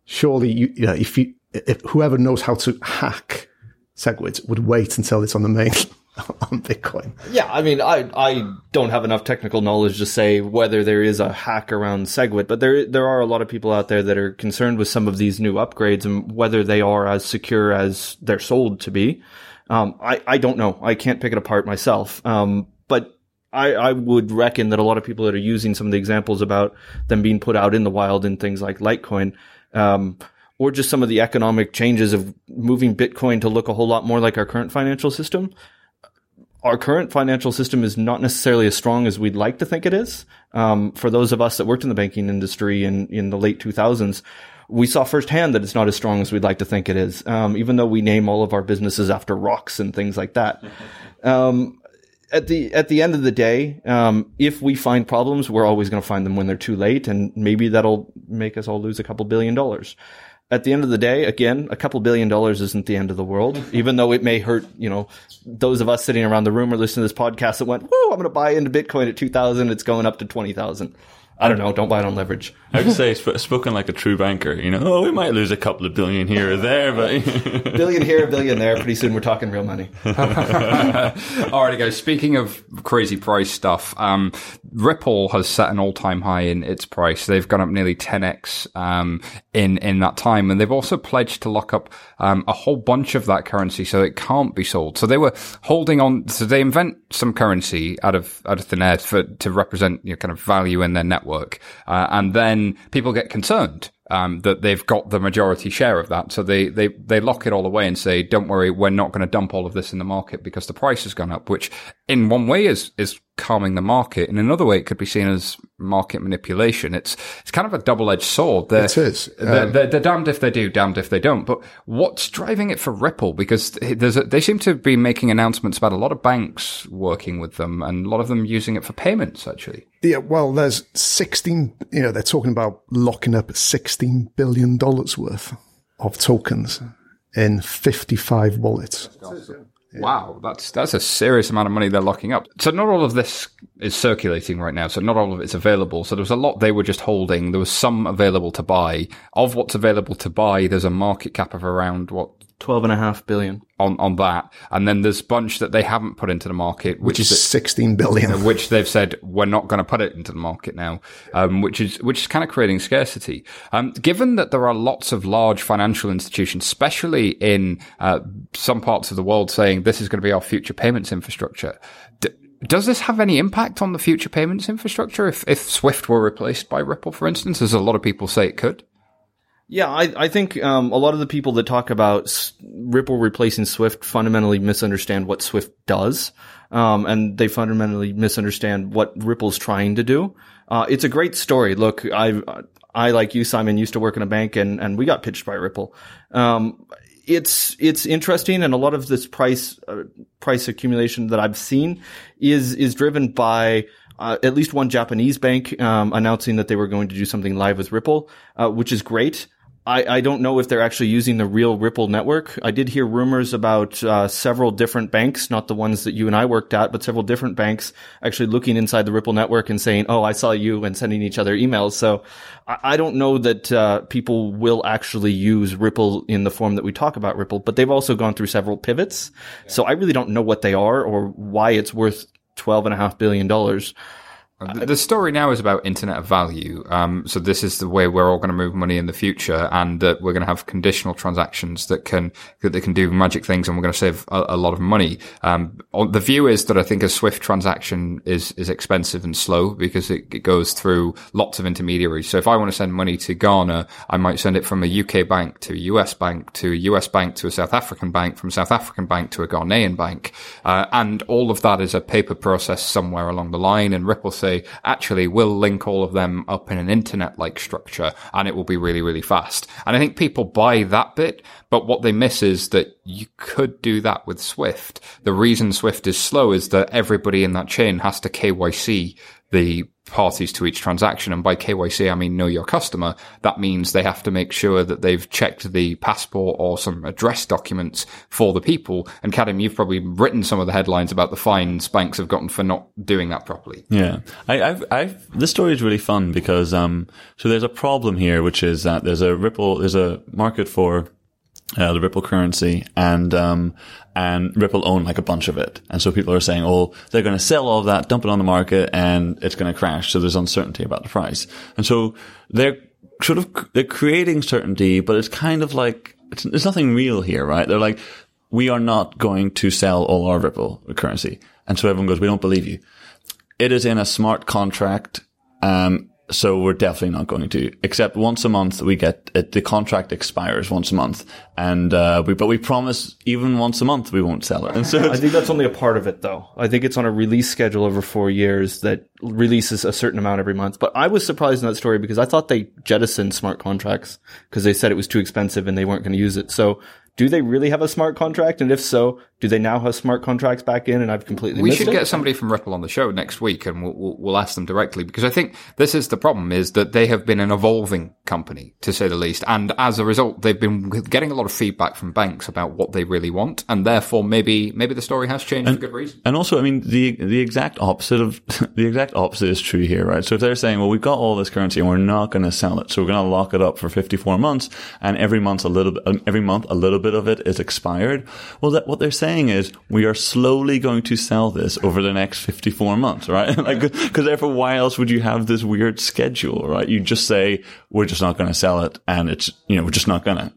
surely you, you know, if you, if whoever knows how to hack SegWit would wait until it's on the main <laughs> <laughs> on Bitcoin. Yeah, I mean, I I don't have enough technical knowledge to say whether there is a hack around SegWit, but there there are a lot of people out there that are concerned with some of these new upgrades and whether they are as secure as they're sold to be. Um, I I don't know. I can't pick it apart myself. Um, but I, I would reckon that a lot of people that are using some of the examples about them being put out in the wild in things like Litecoin, um, or just some of the economic changes of moving Bitcoin to look a whole lot more like our current financial system, our current financial system is not necessarily as strong as we'd like to think it is. Um, for those of us that worked in the banking industry in, in the late 2000s, we saw firsthand that it's not as strong as we'd like to think it is. Um, even though we name all of our businesses after rocks and things like that. <laughs> Um, at the at the end of the day, um, if we find problems, we're always going to find them when they're too late, and maybe that'll make us all lose a couple billion dollars at the end of the day, again, a couple billion dollars isn't the end of the world, <laughs> even though it may hurt, you know, those of us sitting around the room or listening to this podcast that went, whoo, I'm going to buy into Bitcoin at 2000. It's going up to 20,000. I don't know. Don't buy it on leverage. I would say sp- spoken like a true banker. You know, oh, we might lose a couple of billion here or there, but <laughs> billion here, billion there. Pretty soon, we're talking real money. <laughs> Alrighty, guys. Speaking of crazy price stuff, um, Ripple has set an all-time high in its price. They've gone up nearly 10x um, in in that time, and they've also pledged to lock up um, a whole bunch of that currency so it can't be sold. So they were holding on. So they invent some currency out of out of thin air for to represent you know, kind of value in their network, uh, and then people get concerned um, that they've got the majority share of that. So they, they, they lock it all away and say, don't worry, we're not going to dump all of this in the market because the price has gone up, which in one way is, is calming the market. In another way, it could be seen as market manipulation. It's, it's kind of a double-edged sword. They're, it is. Um, they're, they're, they're, damned if they do, damned if they don't. But what's driving it for Ripple? Because there's a, they seem to be making announcements about a lot of banks working with them and a lot of them using it for payments, actually. Yeah, well, there's 16, you know, they're talking about locking up $16 billion worth of tokens in 55 wallets. Wow, that's that's a serious amount of money they're locking up. So not all of this is circulating right now. So not all of it's available. So there was a lot they were just holding. There was some available to buy. Of what's available to buy, there's a market cap of around what twelve and a half billion on on that, and then there's a bunch that they haven't put into the market, which, which is sixteen billion, which they've said we're not going to put it into the market now, um, which is which is kind of creating scarcity. Um, given that there are lots of large financial institutions, especially in uh, some parts of the world, saying this is going to be our future payments infrastructure. D- does this have any impact on the future payments infrastructure if, if Swift were replaced by Ripple, for instance, as a lot of people say it could? Yeah, I, I think um, a lot of the people that talk about Ripple replacing Swift fundamentally misunderstand what Swift does, um, and they fundamentally misunderstand what Ripple's trying to do. Uh, it's a great story. Look, I, I like you, Simon, used to work in a bank, and and we got pitched by Ripple. Um, it's it's interesting, and a lot of this price uh, price accumulation that I've seen is is driven by uh, at least one Japanese bank um, announcing that they were going to do something live with Ripple, uh, which is great. I, I don't know if they're actually using the real Ripple network. I did hear rumors about uh, several different banks, not the ones that you and I worked at, but several different banks actually looking inside the Ripple network and saying, "Oh, I saw you," and sending each other emails. So I, I don't know that uh, people will actually use Ripple in the form that we talk about Ripple, but they've also gone through several pivots. Yeah. So I really don't know what they are or why it's worth twelve and a half billion dollars. The story now is about internet of value. Um, so this is the way we're all going to move money in the future, and that we're going to have conditional transactions that can that they can do magic things, and we're going to save a, a lot of money. Um, the view is that I think a Swift transaction is is expensive and slow because it, it, goes through lots of intermediaries. So if I want to send money to Ghana, I might send it from a UK bank to a US bank to a US bank to a South African bank, from South African bank to a Ghanaian bank, uh, and all of that is a paper process somewhere along the line. And Ripple say say, actually, we'll link all of them up in an internet like structure and it will be really, really fast. And I think people buy that bit, but what they miss is that you could do that with Swift. The reason Swift is slow is that everybody in that chain has to KYC the parties to each transaction. And by KYC, I mean know your customer. That means they have to make sure that they've checked the passport or some address documents for the people. And Kadhim, you've probably written some of the headlines about the fines banks have gotten for not doing that properly. Yeah. I, have I've, this story is really fun because, um, so there's a problem here, which is that there's a Ripple, there's a market for uh, the Ripple currency, and um, and Ripple own like a bunch of it, and so people are saying, "Oh, they're going to sell all of that, dump it on the market, and it's going to crash." So there's uncertainty about the price, and so they're sort of they're creating certainty, but it's kind of like it's, there's nothing real here, right? They're like, "We are not going to sell all our Ripple currency," and so everyone goes, "We don't believe you." It is in a smart contract. Um, so we're definitely not going to. Except once a month, we get it, the contract expires once a month, and uh, we but we promise even once a month we won't sell it. And so I think that's only a part of it, though. I think it's on a release schedule over four years that releases a certain amount every month. But I was surprised in that story because I thought they jettisoned smart contracts because they said it was too expensive and they weren't going to use it. So do they really have a smart contract? And if so, Do they now have smart contracts back in and I've completely we missed should it? get somebody from Ripple on the show next week and we'll, we'll, we'll ask them directly because I think this is the problem is that they have been an evolving company to say the least. And as a result, they've been getting a lot of feedback from banks about what they really want. And therefore maybe, maybe the story has changed for good reason. And also, I mean, the the exact opposite of <laughs> the exact opposite is true here, right? So if they're saying, well, we've got all this currency and we're not going to sell it, so we're going to lock it up for 54 months, and every month a little bit, um, every month a little bit of it is expired. Well, that what they're saying is we are slowly going to sell this over the next 54 months, right? <laughs> like, because <laughs> therefore, why else would you have this weird schedule, right? You just say we're just not going to sell it, and it's you know we're just not going to.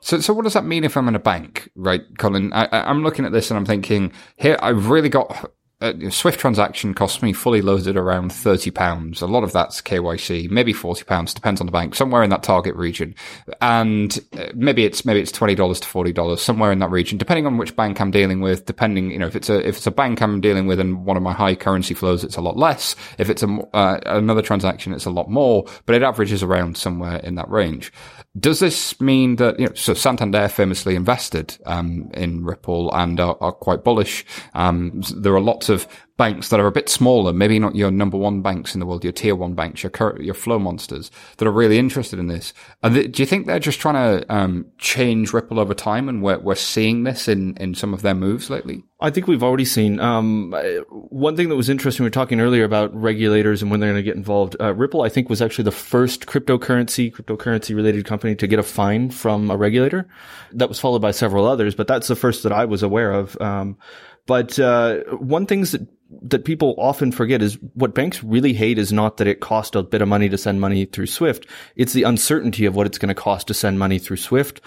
So, so what does that mean if I'm in a bank, right, Colin? I- I'm looking at this and I'm thinking, here, I've really got a Swift transaction costs me fully loaded around thirty pounds. A lot of that's KYC, maybe forty pounds, depends on the bank, somewhere in that target region, and uh, maybe it's maybe it's twenty dollars to forty dollars, somewhere in that region, depending on which bank I'm dealing with. Depending, you know, if it's a if it's a bank I'm dealing with and one of my high currency flows, it's a lot less. If it's a uh, another transaction, it's a lot more, but it averages around somewhere in that range. Does this mean that you know? So Santander famously invested um, in Ripple and are, are quite bullish. Um, there are lots of banks that are a bit smaller, maybe not your number one banks in the world, your tier one banks, your your flow monsters that are really interested in this. They, do you think they're just trying to um, change Ripple over time, and we're we're seeing this in in some of their moves lately? I think we've already seen um, one thing that was interesting. We were talking earlier about regulators and when they're going to get involved. Uh, Ripple, I think, was actually the first cryptocurrency, cryptocurrency related company to get a fine from a regulator. That was followed by several others, but that's the first that I was aware of. Um, but uh, one things that that people often forget is what banks really hate is not that it cost a bit of money to send money through Swift. It's the uncertainty of what it's going to cost to send money through Swift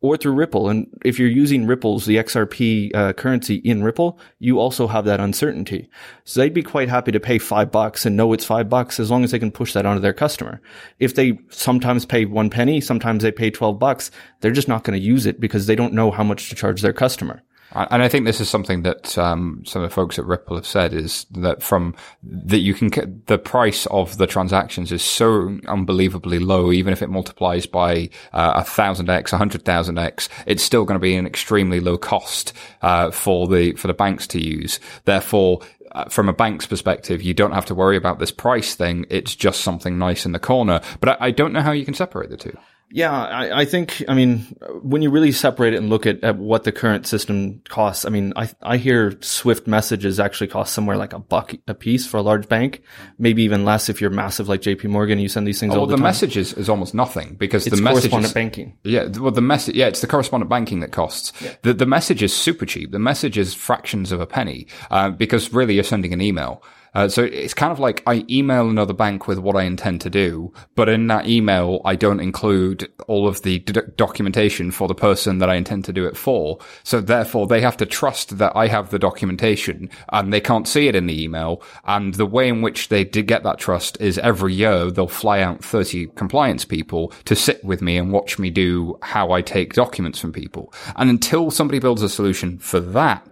or through Ripple. And if you're using Ripple's, the XRP uh, currency in Ripple, you also have that uncertainty. So they'd be quite happy to pay five bucks and know it's five bucks as long as they can push that onto their customer. If they sometimes pay one penny, sometimes they pay 12 bucks, they're just not going to use it because they don't know how much to charge their customer. And I think this is something that um, some of the folks at Ripple have said is that from that you can the price of the transactions is so unbelievably low, even if it multiplies by uh, a thousand x, a hundred thousand x, it's still going to be an extremely low cost uh, for the for the banks to use. Therefore, uh, from a bank's perspective, you don't have to worry about this price thing. It's just something nice in the corner. But I, I don't know how you can separate the two. Yeah, I, I think, I mean, when you really separate it and look at, at what the current system costs, I mean, I, I hear Swift messages actually cost somewhere like a buck a piece for a large bank, maybe even less if you're massive like JP Morgan, and you send these things Oh, all well, the, the time. message is, is almost nothing because it's the message correspondent banking. Yeah, well, the message, yeah, it's the correspondent banking that costs. The, the message is super cheap. The message is fractions of a penny, uh, because really you're sending an email. Uh, so it's kind of like I email another bank with what I intend to do, but in that email, I don't include all of the d- documentation for the person that I intend to do it for. So therefore they have to trust that I have the documentation and they can't see it in the email. And the way in which they did get that trust is every year they'll fly out 30 compliance people to sit with me and watch me do how I take documents from people. And until somebody builds a solution for that,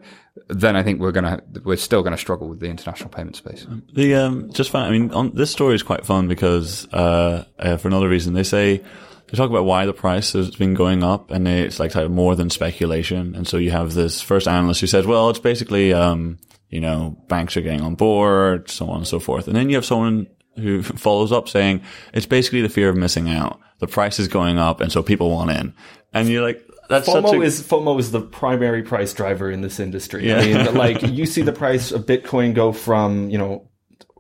then I think we're gonna we're still gonna struggle with the international payment space. The um, just fun. I mean, on, this story is quite fun because uh, uh, for another reason, they say they talk about why the price has been going up, and it's like more than speculation. And so you have this first analyst who says, "Well, it's basically um, you know banks are getting on board, so on and so forth." And then you have someone who <laughs> follows up saying, "It's basically the fear of missing out. The price is going up, and so people want in." And you're like, that's FOMO a, is FOMO is the primary price driver in this industry. Yeah. I mean, like <laughs> you see the price of Bitcoin go from you know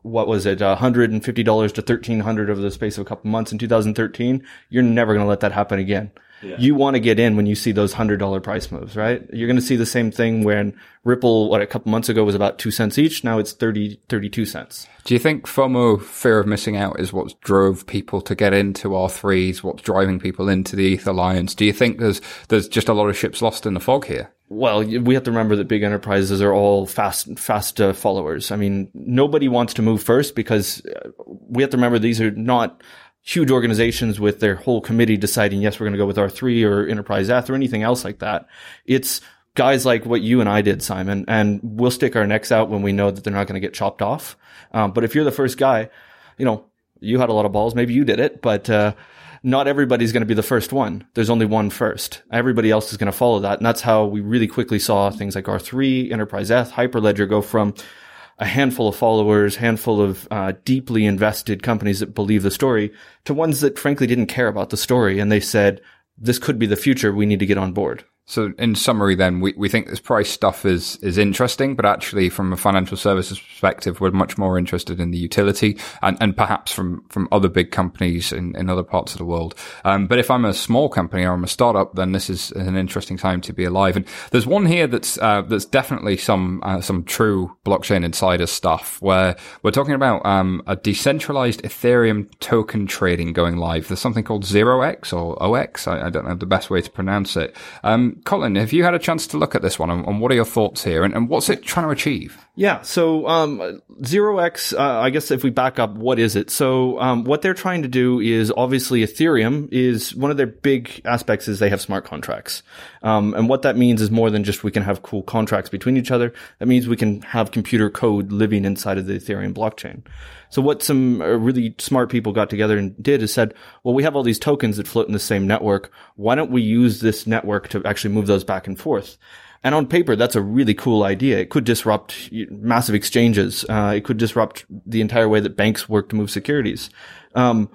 what was it, uh, hundred and fifty dollars to thirteen hundred over the space of a couple months in 2013. You're never going to let that happen again. You want to get in when you see those hundred dollar price moves, right? You're going to see the same thing when Ripple, what a couple months ago was about two cents each. Now it's 30, 32 cents. Do you think FOMO, fear of missing out, is what drove people to get into R3s? What's driving people into the ETH Alliance? Do you think there's there's just a lot of ships lost in the fog here? Well, we have to remember that big enterprises are all fast, fast uh, followers. I mean, nobody wants to move first because uh, we have to remember these are not huge organizations with their whole committee deciding, yes, we're going to go with R3 or Enterprise Eth or anything else like that. It's guys like what you and I did, Simon, and we'll stick our necks out when we know that they're not going to get chopped off. Um, but if you're the first guy, you know, you had a lot of balls. Maybe you did it, but, uh, not everybody's going to be the first one. There's only one first. Everybody else is going to follow that. And that's how we really quickly saw things like R3, Enterprise Eth, Hyperledger go from a handful of followers, handful of uh, deeply invested companies that believe the story to ones that frankly didn't care about the story. And they said, this could be the future. We need to get on board. So, in summary, then we, we think this price stuff is is interesting, but actually, from a financial services perspective, we're much more interested in the utility and, and perhaps from from other big companies in, in other parts of the world. Um, but if I'm a small company or I'm a startup, then this is an interesting time to be alive. And there's one here that's uh, that's definitely some uh, some true blockchain insider stuff where we're talking about um, a decentralized Ethereum token trading going live. There's something called Zero X or OX. I, I don't know the best way to pronounce it. Um, Colin, have you had a chance to look at this one, and, and what are your thoughts here, and, and, what's it trying to achieve? Yeah, so um, Zero X, uh, I guess if we back up, what is it? So um, what they're trying to do is obviously Ethereum is one of their big aspects is they have smart contracts, um, and what that means is more than just we can have cool contracts between each other. That means we can have computer code living inside of the Ethereum blockchain. So what some uh, really smart people got together and did is said, well, we have all these tokens that float in the same network. Why don't we use this network to actually move those back and forth? And on paper, that's a really cool idea. It could disrupt massive exchanges. Uh, it could disrupt the entire way that banks work to move securities. Um,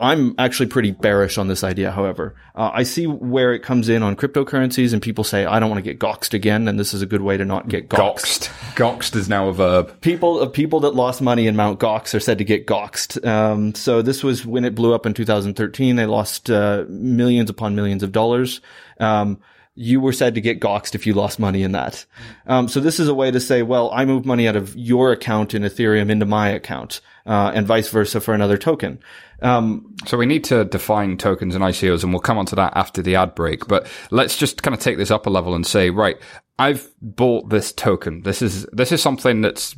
I'm actually pretty bearish on this idea, however. Uh, I see where it comes in on cryptocurrencies and people say, I don't want to get goxed again, and this is a good way to not get goxed. Goxed, goxed is now a verb. People, uh, people that lost money in Mount Gox are said to get goxed. Um, so this was when it blew up in 2013. They lost uh, millions upon millions of dollars. Um, you were said to get goxed if you lost money in that. Um, so this is a way to say, well, I moved money out of your account in Ethereum into my account, uh, and vice versa for another token. Um, so we need to define tokens and ICOs, and we'll come on to that after the ad break. But let's just kind of take this up a level and say, right, I've bought this token. This is this is something that's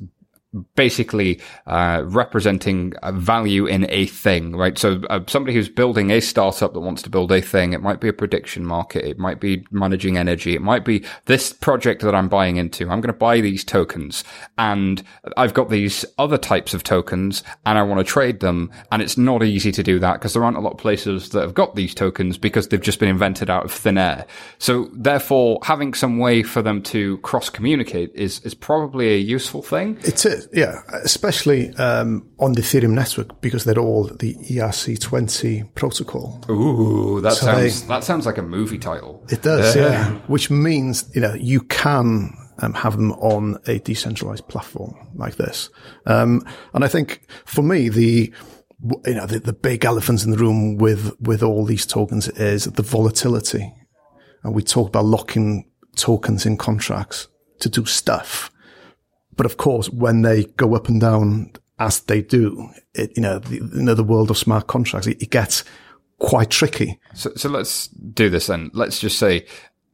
basically uh, representing value in a thing, right? So uh, somebody who's building a startup that wants to build a thing, it might be a prediction market, it might be managing energy, it might be this project that I'm buying into. I'm going to buy these tokens, and I've got these other types of tokens, and I want to trade them, and it's not easy to do that because there aren't a lot of places that have got these tokens because they've just been invented out of thin air. So therefore, having some way for them to cross communicate is is probably a useful thing. It's a yeah, especially um, on the Ethereum network because they're all the ERC20 protocol. Ooh, that so sounds they, that sounds like a movie title. It does, yeah. yeah. Which means you know you can um, have them on a decentralized platform like this. Um, and I think for me the you know the, the big elephants in the room with with all these tokens is the volatility. And we talk about locking tokens in contracts to do stuff but of course, when they go up and down as they do, it, you know, the, you know, the world of smart contracts, it, it gets quite tricky. So, so let's do this then. Let's just say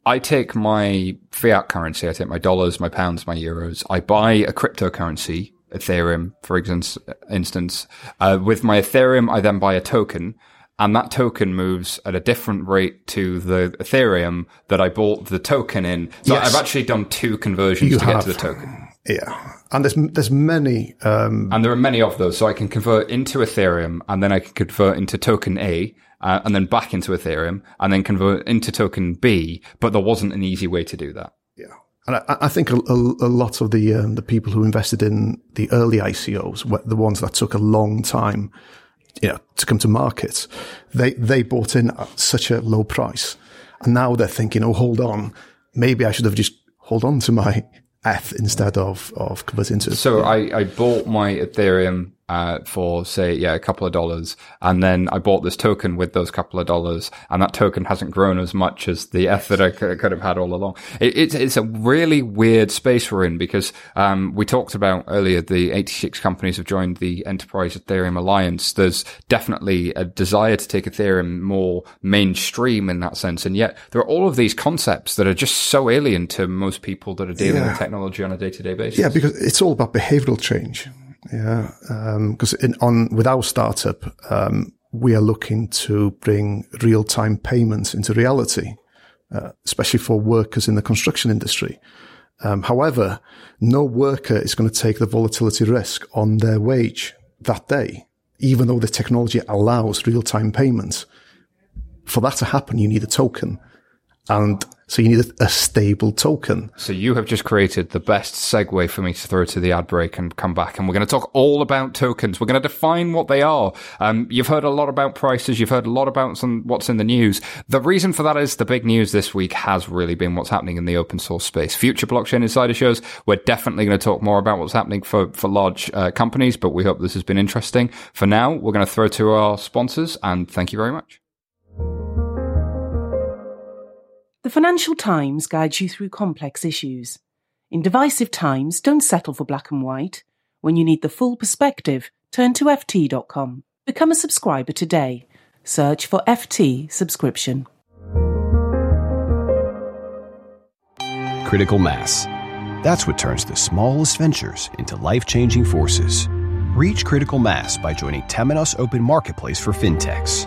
I take my fiat currency, I take my dollars, my pounds, my euros, I buy a cryptocurrency, Ethereum, for instance, instance. Uh, with my Ethereum, I then buy a token and that token moves at a different rate to the Ethereum that I bought the token in. So yes. I've actually done two conversions you to have. get to the token. Yeah, and there's there's many, um, and there are many of those. So I can convert into Ethereum, and then I can convert into token A, uh, and then back into Ethereum, and then convert into token B. But there wasn't an easy way to do that. Yeah, and I, I think a, a, a, lot of the um, the people who invested in the early ICOs, the ones that took a long time, you know, to come to market, they they bought in at such a low price, and now they're thinking, oh, hold on, maybe I should have just hold on to my ETH instead of of converting to. So I, I bought my Ethereum uh, for say yeah a couple of dollars, and then I bought this token with those couple of dollars, and that token hasn't grown as much as the ETH that I could have had all along. It, it's it's a really weird space we're in because um, we talked about earlier the 86 companies have joined the Enterprise Ethereum Alliance. There's definitely a desire to take Ethereum more mainstream in that sense, and yet there are all of these concepts that are just so alien to most people that are dealing yeah. with technology on a day to day basis. Yeah, because it's all about behavioral change. Yeah, because um, on with our startup, um, we are looking to bring real time payments into reality, uh, especially for workers in the construction industry. Um, however, no worker is going to take the volatility risk on their wage that day. even though the technology allows real time payments, for that to happen, you need a token. And so you need a, stable token. So you have just created the best segue for me to throw to the ad break and come back. And we're going to talk all about tokens. We're going to define what they are. Um, you've heard a lot about prices. You've heard a lot about some, what's in the news. The reason for that is the big news this week has really been what's happening in the open source space. Future blockchain insider shows. We're definitely going to talk more about what's happening for, for large uh, companies, but we hope this has been interesting. For now, we're going to throw to our sponsors and thank you very much. The Financial Times guides you through complex issues. In divisive times, don't settle for black and white. When you need the full perspective, turn to FT.com. Become a subscriber today. Search for FT subscription. Critical mass. That's what turns the smallest ventures into life changing forces. Reach critical mass by joining Temenos Open Marketplace for FinTechs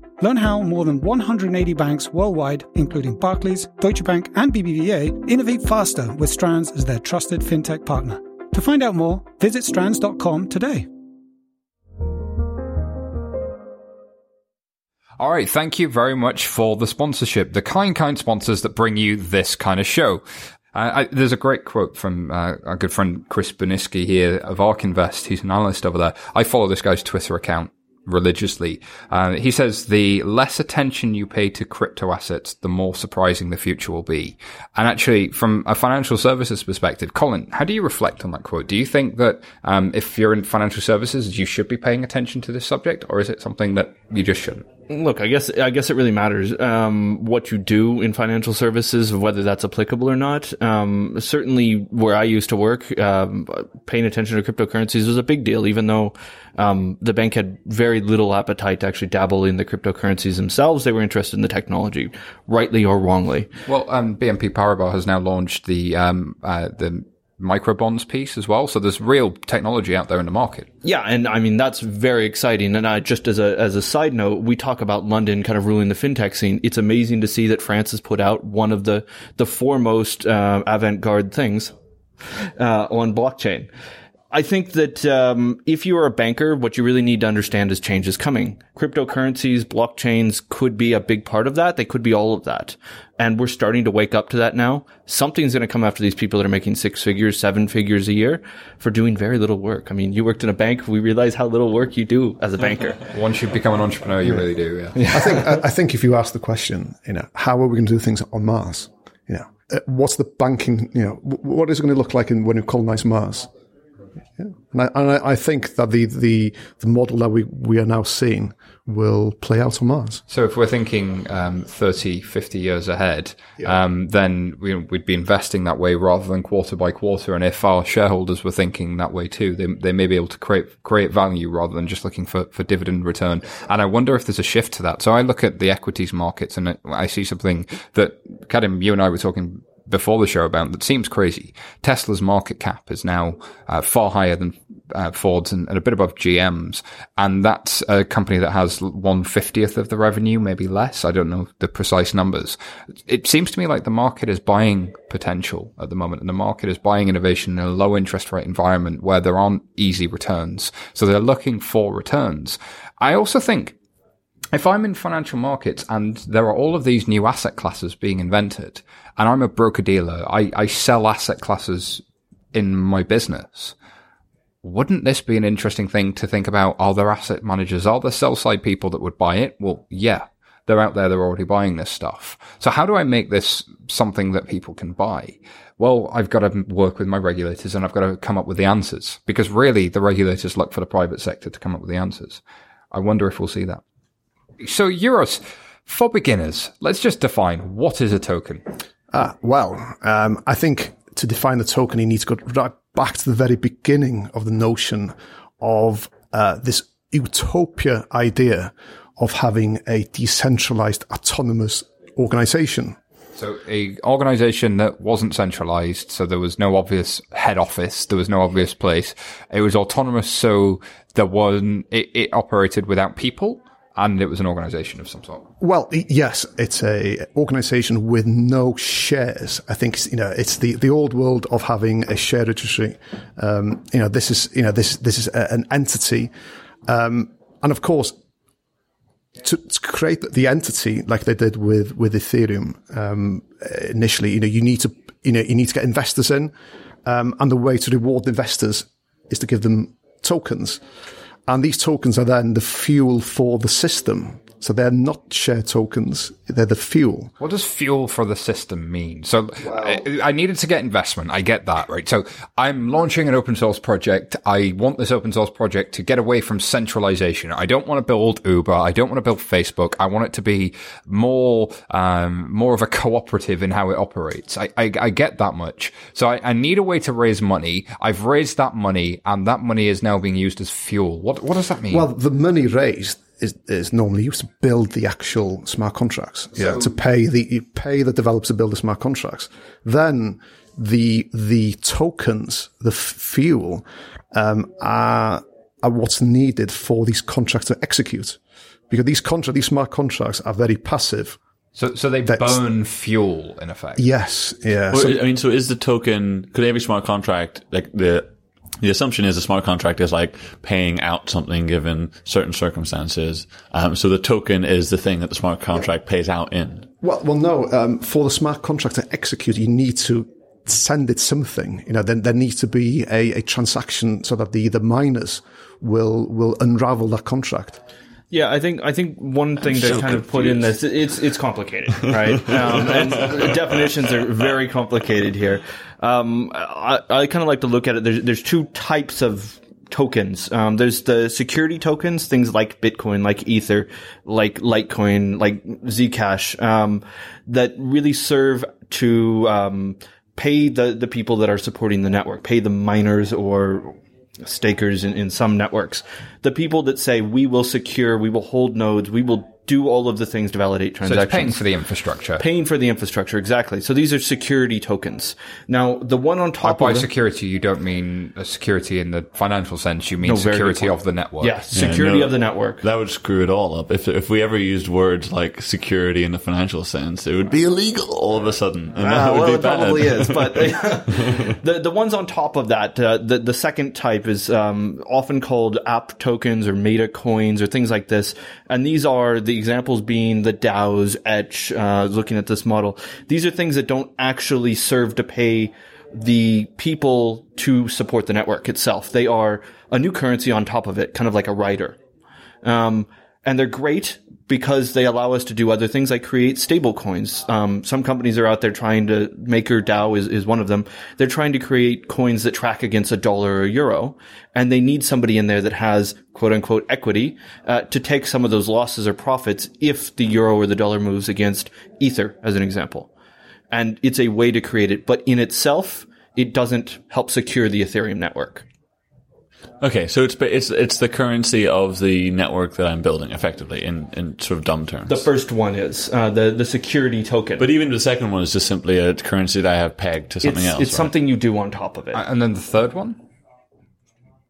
Learn how more than 180 banks worldwide, including Barclays, Deutsche Bank, and BBVA, innovate faster with Strands as their trusted fintech partner. To find out more, visit strands.com today. All right, thank you very much for the sponsorship, the kind, kind sponsors that bring you this kind of show. Uh, I, there's a great quote from uh, our good friend Chris Burniske here of ARK Invest. He's an analyst over there. I follow this guy's Twitter account religiously. Uh, he says the less attention you pay to crypto assets, the more surprising the future will be. And actually, from a financial services perspective, Colin, how do you reflect on that quote? Do you think that um, if you're in financial services, you should be paying attention to this subject, or is it something that you just shouldn't? Look, I guess I guess it really matters um, what you do in financial services, whether that's applicable or not. Um, certainly, where I used to work, um, paying attention to cryptocurrencies was a big deal, even though um, the bank had very little appetite to actually dabble in the cryptocurrencies themselves. They were interested in the technology, rightly or wrongly. Well, um, BNP Paribas has now launched the um, uh, the microbonds piece as well. So there's real technology out there in the market. Yeah, and I mean that's very exciting. And I just as a as a side note, we talk about London kind of ruling the fintech scene. It's amazing to see that France has put out one of the the foremost uh, avant-garde things uh, on blockchain. I think that um, if you are a banker, what you really need to understand is change is coming. Cryptocurrencies, blockchains could be a big part of that. They could be all of that. And we're starting to wake up to that now. Something's going to come after these people that are making six figures, seven figures a year for doing very little work. I mean, you worked in a bank. We realize how little work you do as a banker. <laughs> Once you become an entrepreneur, you yeah. really do. Yeah. yeah. I think, I think if you ask the question, you know, how are we going to do things on Mars? You know, uh, what's the banking, you know, what is it going to look like in, when you colonize Mars? Yeah. And, I, and I, think that the, the, the model that we, we are now seeing will play out on Mars. So if we're thinking um, 30, 50 years ahead, yeah. um, then we, would be investing that way rather than quarter by quarter. And if our shareholders were thinking that way too, they, they may be able to create, create value rather than just looking for, for dividend return. And I wonder if there's a shift to that. So I look at the equities markets and I see something that, Kadhim, you and I were talking before the show about that seems crazy. Tesla's market cap is now uh, far higher than uh, Ford's and, and, a bit above GM's, and that's a company that has one fiftieth of the revenue, maybe less. I don't know the precise numbers. It seems to me like the market is buying potential at the moment, and the market is buying innovation in a low interest rate environment where there aren't easy returns. So they're looking for returns. I also think if I'm in financial markets and there are all of these new asset classes being invented, and I'm a broker dealer, I, I sell asset classes in my business. Wouldn't this be an interesting thing to think about? Are there asset managers? Are there sell side people that would buy it? Well, yeah, they're out there. They're already buying this stuff. So how do I make this something that people can buy? Well, I've got to work with my regulators and I've got to come up with the answers because really the regulators look for the private sector to come up with the answers. I wonder if we'll see that. So, Euros, for beginners, let's just define what is a token. Ah, well, um, I think to define the token, you need to go right back to the very beginning of the notion of uh, this utopia idea of having a decentralized autonomous organization. So a organization that wasn't centralized, so there was no obvious head office, there was no obvious place. It was autonomous, so there wasn't, it, it operated without people and it was an organization of some sort. Well, yes, it's a organization with no shares. I think you know it's the, the old world of having a share registry. Um, you know, this is you know this this is a, an entity, um, and of course, to, to, create the entity like they did with with Ethereum um, initially, you know, you need to you know you need to get investors in, um, and the way to reward investors is to give them tokens. And these tokens are then the fuel for the system. So they're not share tokens; they're the fuel. What does fuel for the system mean? So I, I, needed to get investment. I get that, right? So I'm launching an open source project. I want this open source project to get away from centralization. I don't want to build Uber. I don't want to build Facebook. I want it to be more, um, more of a cooperative in how it operates. I, I, I get that much. So I, I need a way to raise money. I've raised that money, and that money is now being used as fuel. What what does that mean? Well, the money raised is, is normally used to build the actual smart contracts. Yeah. to pay the, pay the developers to build the smart contracts. Then the, the tokens, the fuel, um, are, are what's needed for these contracts to execute. Because these contracts, these smart contracts are very passive. So, so they That's, burn fuel in effect. Yes, yeah. Well, so, I mean, so is the token? Could every smart contract, like the the assumption is a smart contract is like paying out something given certain circumstances. Um, so the token is the thing that the smart contract pays out in. Well, well, no. Um, for the smart contract to execute, you need to send it something. You know, then there needs to be a, a transaction so that the the miners will will unravel that contract. Yeah, I think I think one thing I'm to so kind confused. of put in this it's it's complicated, right? <laughs> Um, and definitions are very complicated here. Um, I, I kind of like to look at it. There's there's two types of tokens. Um, there's the security tokens, things like Bitcoin, like Ether, like Litecoin, like Zcash, um, that really serve to um, pay the the people that are supporting the network, pay the miners or stakers in, in some networks. The people that say we will secure, we will hold nodes, we will do all of the things to validate transactions. So it's paying for the infrastructure. Paying for the infrastructure, exactly. So these are security tokens. Now, the one on top by of security, you don't mean a security in the financial sense. You mean no, security of the network. Yes, yeah, security no, of the network. That would screw it all up. If if we ever used words like security in the financial sense, it would be illegal all of a sudden. And uh, well, it bad. probably is. <laughs> But <laughs> the the ones on top of that, uh, the the second type is um, often called app tokens or meta coins or things like this, and these are the the examples being the DAOs, Etch, uh, looking at this model. These are things that don't actually serve to pay the people to support the network itself. They are a new currency on top of it, kind of like a rider. Um, and they're great because they allow us to do other things like create stable coins. Um, some companies are out there trying to, MakerDAO is, is one of them. They're trying to create coins that track against a dollar or euro. And they need somebody in there that has quote unquote equity, uh, to take some of those losses or profits if the euro or the dollar moves against Ether, as an example. And it's a way to create it, but in itself, it doesn't help secure the Ethereum network. Okay, so it's it's it's the currency of the network that I'm building, effectively, in, in sort of dumb terms. The first one is uh, the the security token, but even the second one is just simply a currency that I have pegged to something it's, else. It's right? something you do on top of it, and then the third one.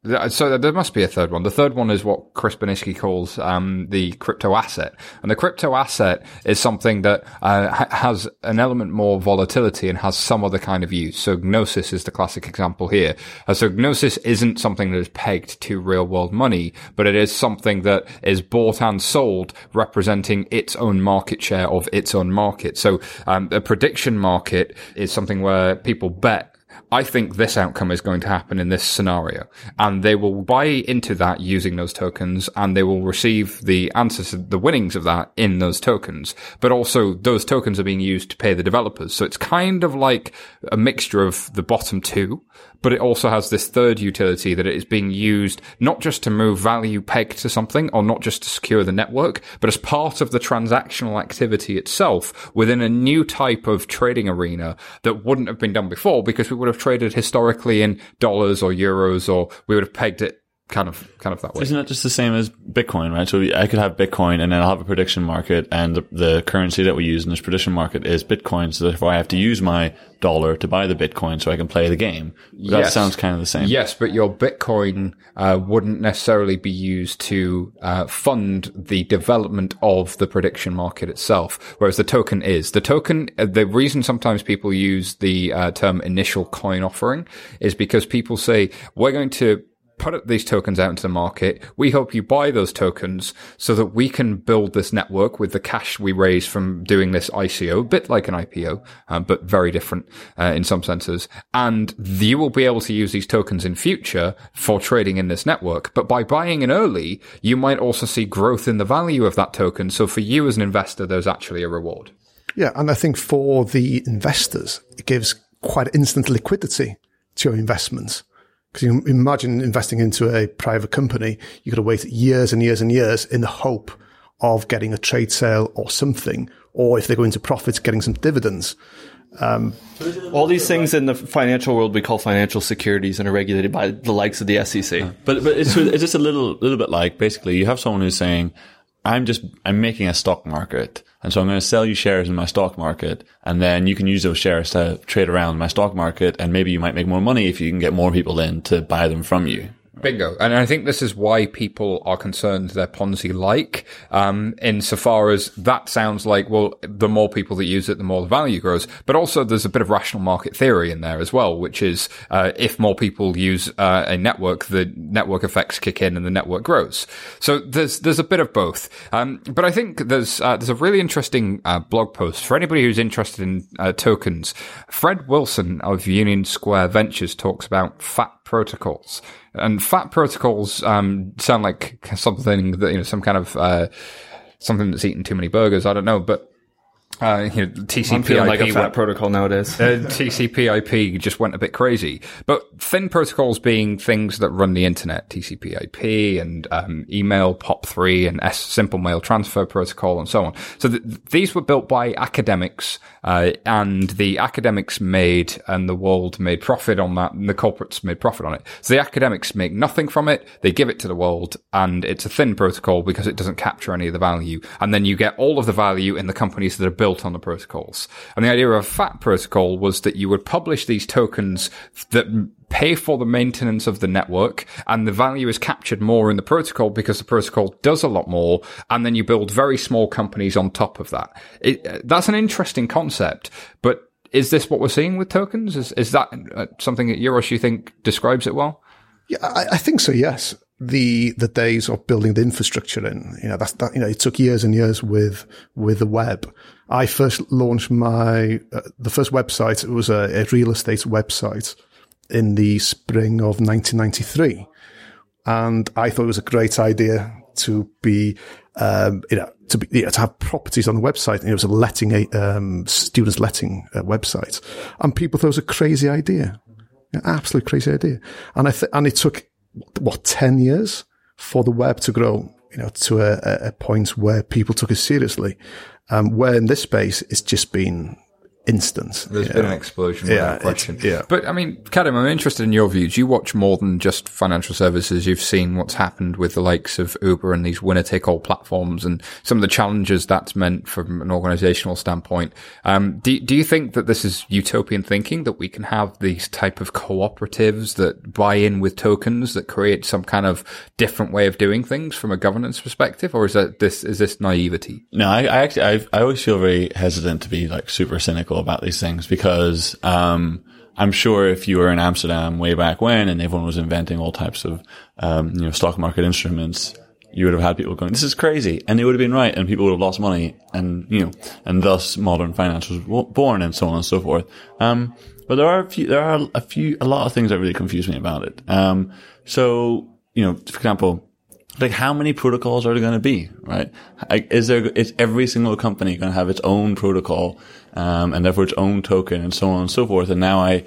So there must be a third one. The third one is what Chris Burniske calls um, the crypto asset, and the crypto asset is something that uh, ha- has an element more volatility and has some other kind of use. So Gnosis is the classic example here. Uh, so Gnosis isn't something that is pegged to real world money, but it is something that is bought and sold, representing its own market share of its own market. So um, a prediction market is something where people bet I think this outcome is going to happen in this scenario. And they will buy into that using those tokens and they will receive the answers, the winnings of that in those tokens. But also those tokens are being used to pay the developers. So it's kind of like a mixture of the bottom two, but it also has this third utility that it is being used not just to move value pegged to something or not just to secure the network, but as part of the transactional activity itself within a new type of trading arena that wouldn't have been done before because we would have traded historically in dollars or euros or we would have pegged it kind of kind of that way. Isn't it just the same as Bitcoin, right? So I could have Bitcoin and then I'll have a prediction market and the, the currency that we use in this prediction market is Bitcoin. So therefore I have to use my dollar to buy the Bitcoin so I can play the game. That Yes. sounds kind of the same. Yes, but your Bitcoin uh, wouldn't necessarily be used to uh, fund the development of the prediction market itself, whereas the token is. The token, uh, the reason sometimes people use the uh, term initial coin offering is because people say, we're going to put these tokens out into the market. We hope you buy those tokens so that we can build this network with the cash we raise from doing this ICO, a bit like an IPO, um, but very different uh, in some senses. And you will be able to use these tokens in future for trading in this network. But by buying in early, you might also see growth in the value of that token. So for you as an investor, there's actually a reward. Yeah, and I think for the investors, it gives quite instant liquidity to your investments. Because you imagine investing into a private company, you got to wait years and years and years in the hope of getting a trade sale or something, or if they go into profits, getting some dividends. Um, All these things in the financial world we call financial securities and are regulated by the likes of the SEC. Uh, but but it's it's just a little little bit like basically you have someone who's saying, I'm just I'm making a stock market, and so I'm going to sell you shares in my stock market, and then you can use those shares to trade around my stock market, and maybe you might make more money if you can get more people in to buy them from you. Bingo. And I think this is why people are concerned they're Ponzi like, um, insofar as that sounds like, well, the more people that use it, the more the value grows. But also there's a bit of rational market theory in there as well, which is, uh, if more people use, uh, a network, the network effects kick in and the network grows. So there's, there's a bit of both. Um, but I think there's, uh, there's a really interesting, uh, blog post for anybody who's interested in, uh, tokens. Fred Wilson of Union Square Ventures talks about fat protocols. And fat protocols um, sound like something that you know, some kind of uh, something that's eaten too many burgers. I don't know, but uh, you know, TCP/IP I'm feeling like a fat went- protocol nowadays. uh, TCP/IP just went a bit crazy. But thin protocols being things that run the internet, TCP/IP and um, email POP3 and S simple mail transfer protocol and so on. So th- these were built by academics, uh, and the academics made and the world made profit on that, and the corporates made profit on it. So the academics make nothing from it. They give it to the world, and it's a thin protocol because it doesn't capture any of the value. And then you get all of the value in the companies that are built on the protocols. And the idea of a fat protocol was that you would publish these tokens that pay for the maintenance of the network and the value is captured more in the protocol because the protocol does a lot more. And then you build very small companies on top of that. It, uh, that's an interesting concept, but is this what we're seeing with tokens? Is, is that uh, something that Euros you think describes it well? Yeah, I, I think so. Yes, the the days of building the infrastructure in, you know, that's that. You know, it took years and years with with the web. I first launched my uh, the first website. It was a, a real estate website in the spring of 1993, and I thought it was a great idea to be, um, you know, to be you know, to have properties on the website. And it was a letting a um, students letting uh, website, and people thought it was a crazy idea. Yeah, absolute crazy idea. And I th- and it took what ten years for the web to grow, you know, to a- a point where people took it seriously. Um, where in this space, it's just been instant. There's you been know. an explosion Yeah, question. yeah. But I mean, Kadhim, I'm interested in your views. You watch more than just financial services. You've seen what's happened with the likes of Uber and these winner take all platforms and some of the challenges that's meant from an organizational standpoint. Um, do, do you think that this is utopian thinking that we can have these type of cooperatives that buy in with tokens that create some kind of different way of doing things from a governance perspective? Or is that this, is this naivety? No, I, I actually, I, I always feel very hesitant to be like super cynical about these things because, um, I'm sure if you were in Amsterdam way back when and everyone was inventing all types of, um, you know, stock market instruments, you would have had people going, this is crazy. And they would have been right and people would have lost money and, you know, and thus modern finance was born and so on and so forth. Um, but there are a few, there are a few, a lot of things that really confuse me about it. Um, so, you know, for example, like how many protocols are there going to be, right? Is there, is every single company going to have its own protocol, um, and therefore its own token and so on and so forth? And now I,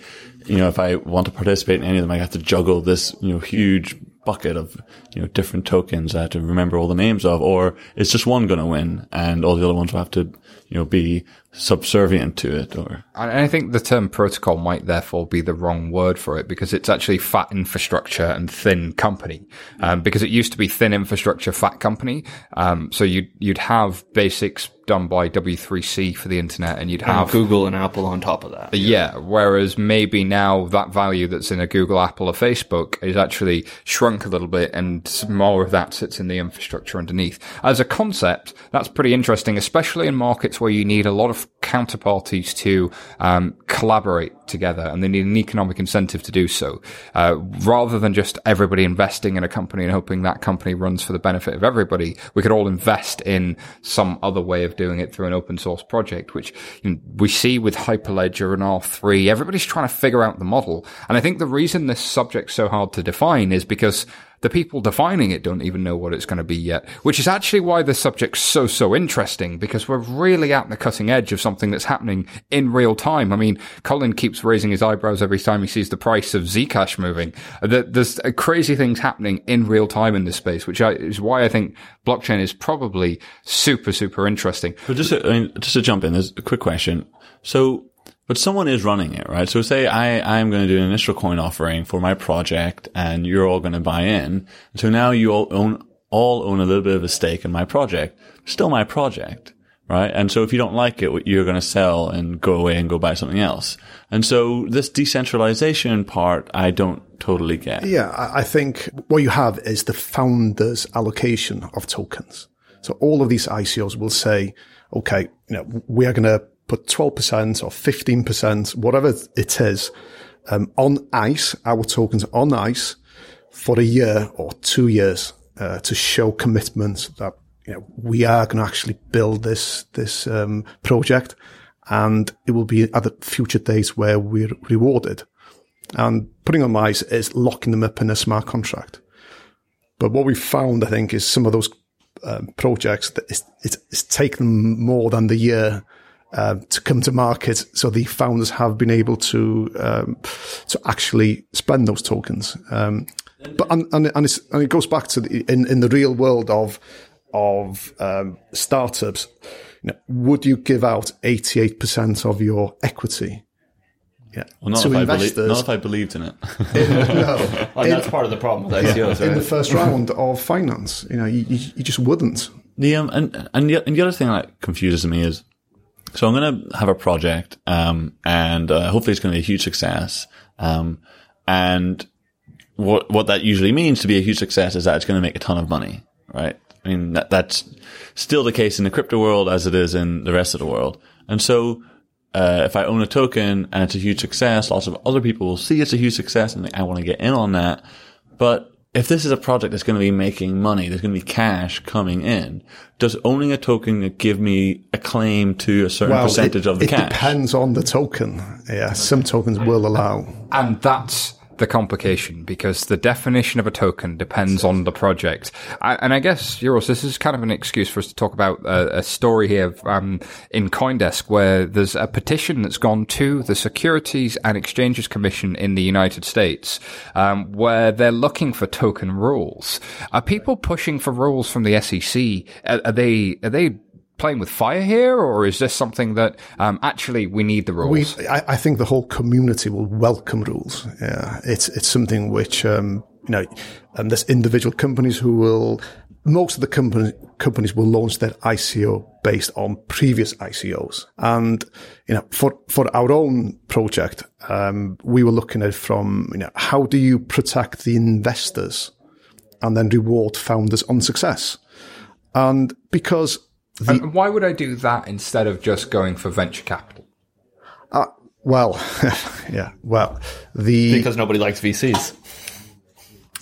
you know, if I want to participate in any of them, I have to juggle this, you know, huge bucket of, you know, different tokens I have to remember all the names of, or is just one going to win and all the other ones will have to you know, be subservient to it or. And I think the term protocol might therefore be the wrong word for it because it's actually fat infrastructure and thin company. Um, because it used to be thin infrastructure, fat company. Um, so you'd, you'd have basics done by W3C for the internet and you'd have and Google and Apple on top of that. Yeah. Whereas maybe now that value that's in a Google, Apple or Facebook is actually shrunk a little bit and more of that sits in the infrastructure underneath. As a concept, that's pretty interesting, especially in markets where you need a lot of counterparties to um, collaborate together and they need an economic incentive to do so. Uh, rather than just everybody investing in a company and hoping that company runs for the benefit of everybody we could all invest in some other way of doing it through an open source project which you know, we see with hyperledger and r3 everybody's trying to figure out the model. And i think the reason this subject's so hard to define is because the people defining it don't even know what it's going to be yet, which is actually why the subject's so, so interesting because we're really at the cutting edge of something that's happening in real time. I mean, Colin keeps raising his eyebrows every time he sees the price of Zcash moving. There's crazy things happening in real time in this space, which is why I think blockchain is probably super, super interesting. But just to, I mean, just to jump in, there's a quick question. So but someone is running it, right? So say I, I'm going to do an initial coin offering for my project and you're all going to buy in. So now you all own, all own a little bit of a stake in my project. Still my project, right? And so if you don't like it, you're going to sell and go away and go buy something else. And so this decentralization part, I don't totally get. Yeah. I think what you have is the founder's allocation of tokens. So all of these ICOs will say, okay, you know, we are going to put 12% or 15%, whatever it is, um, on ice, our tokens on ice for a year or two years, uh, to show commitment that, you know, we are going to actually build this, this, um, project and it will be at the future days where we're rewarded. And putting on ice is locking them up in a smart contract. But what we found, I think, is some of those um, projects that it's, it's, it's taken more than the year uh, to come to market. So the founders have been able to um, to actually spend those tokens. Um, but and and, and, and, it goes back to the, in in the real world of of um, startups. You know, would you give out eighty eight percent of your equity? Yeah. Well, not, to if investors, believe, not if I believed in it. in, <laughs> no, well, in, that's part of the problem with ICOs. Right? In the first round of finance, you know, you, you, you just wouldn't. The um, and and the, and the other thing that confuses me is so I'm going to have a project, um, and uh, hopefully it's going to be a huge success. Um, and what what that usually means to be a huge success is that it's going to make a ton of money, right? I mean that that's still the case in the crypto world as it is in the rest of the world. And so, uh, if I own a token and it's a huge success, lots of other people will see it's a huge success and I want to get in on that. But if this is a project that's going to be making money, there's going to be cash coming in. Does owning a token give me a claim to a certain well, percentage it, of the it cash? It depends on the token. Yeah, some tokens will allow. And that's the complication because the definition of a token depends on the project. I, and I guess, Euros, this is kind of an excuse for us to talk about a, a story here um, in Coindesk where there's a petition that's gone to the Securities and Exchanges Commission in the United States um, where they're looking for token rules. Are people pushing for rules from the SEC? Are, are they are they playing with fire here, or is this something that um, actually we need the rules? We, I, I, think the whole community will welcome rules. Yeah, it's it's something which um, you know, and there's individual companies who will. Most of the company, companies will launch their ICO based on previous ICOs, and you know, for for our own project, um, we were looking at from you know, how do you protect the investors, and then reward founders on success, and because the, and why would I do that instead of just going for venture capital? Uh, well, <laughs> yeah, well, the because nobody likes VCs.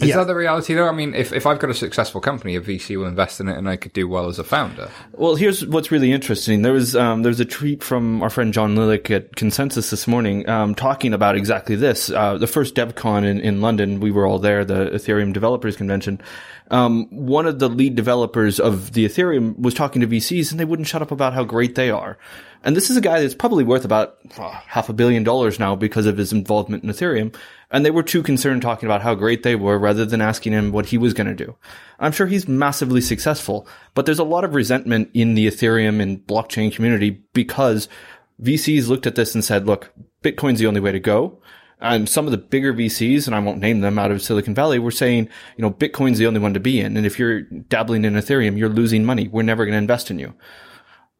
Is yeah. that the reality though? I mean, if, if I've got a successful company, a VC will invest in it and I could do well as a founder. Well, here's what's really interesting. There was, um, there was a tweet from our friend John Lilic at ConsenSys this morning, um, talking about exactly this. Uh, the first DevCon in, in London, we were all there, the Ethereum Developers Convention. Um, one of the lead developers of the Ethereum was talking to VCs and they wouldn't shut up about how great they are. And this is a guy that's probably worth about uh, half a billion dollars now because of his involvement in Ethereum. And they were too concerned talking about how great they were rather than asking him what he was going to do. I'm sure he's massively successful, but there's a lot of resentment in the Ethereum and blockchain community because VCs looked at this and said, look, Bitcoin's the only way to go. And some of the bigger VCs, and I won't name them out of Silicon Valley, were saying, you know, Bitcoin's the only one to be in. And if you're dabbling in Ethereum, you're losing money. We're never going to invest in you.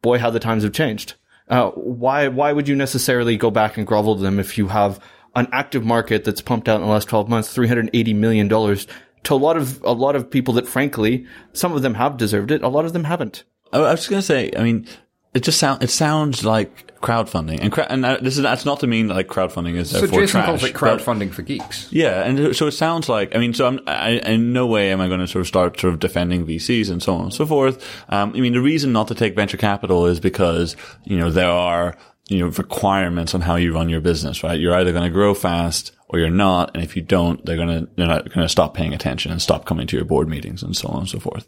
Boy, how the times have changed. Uh, why, why would you necessarily go back and grovel to them if you have an active market that's pumped out in the last 12 months, $380 million to a lot of, a lot of people that frankly, some of them have deserved it. A lot of them haven't. I was just going to say, I mean, it just sound, it sounds like crowdfunding, and cra- and uh, this is that's not to mean that like crowdfunding is So therefore Jason trash. calls it but- crowdfunding for geeks. Yeah, and so it sounds like I mean, so I'm I, in no way am I going to sort of start sort of defending VCs and so on and so forth. Um, I mean, the reason not to take venture capital is because you know there are you know requirements on how you run your business, right? You're either going to grow fast or you're not, and if you don't, they're going to they're not going to stop paying attention and stop coming to your board meetings and so on and so forth.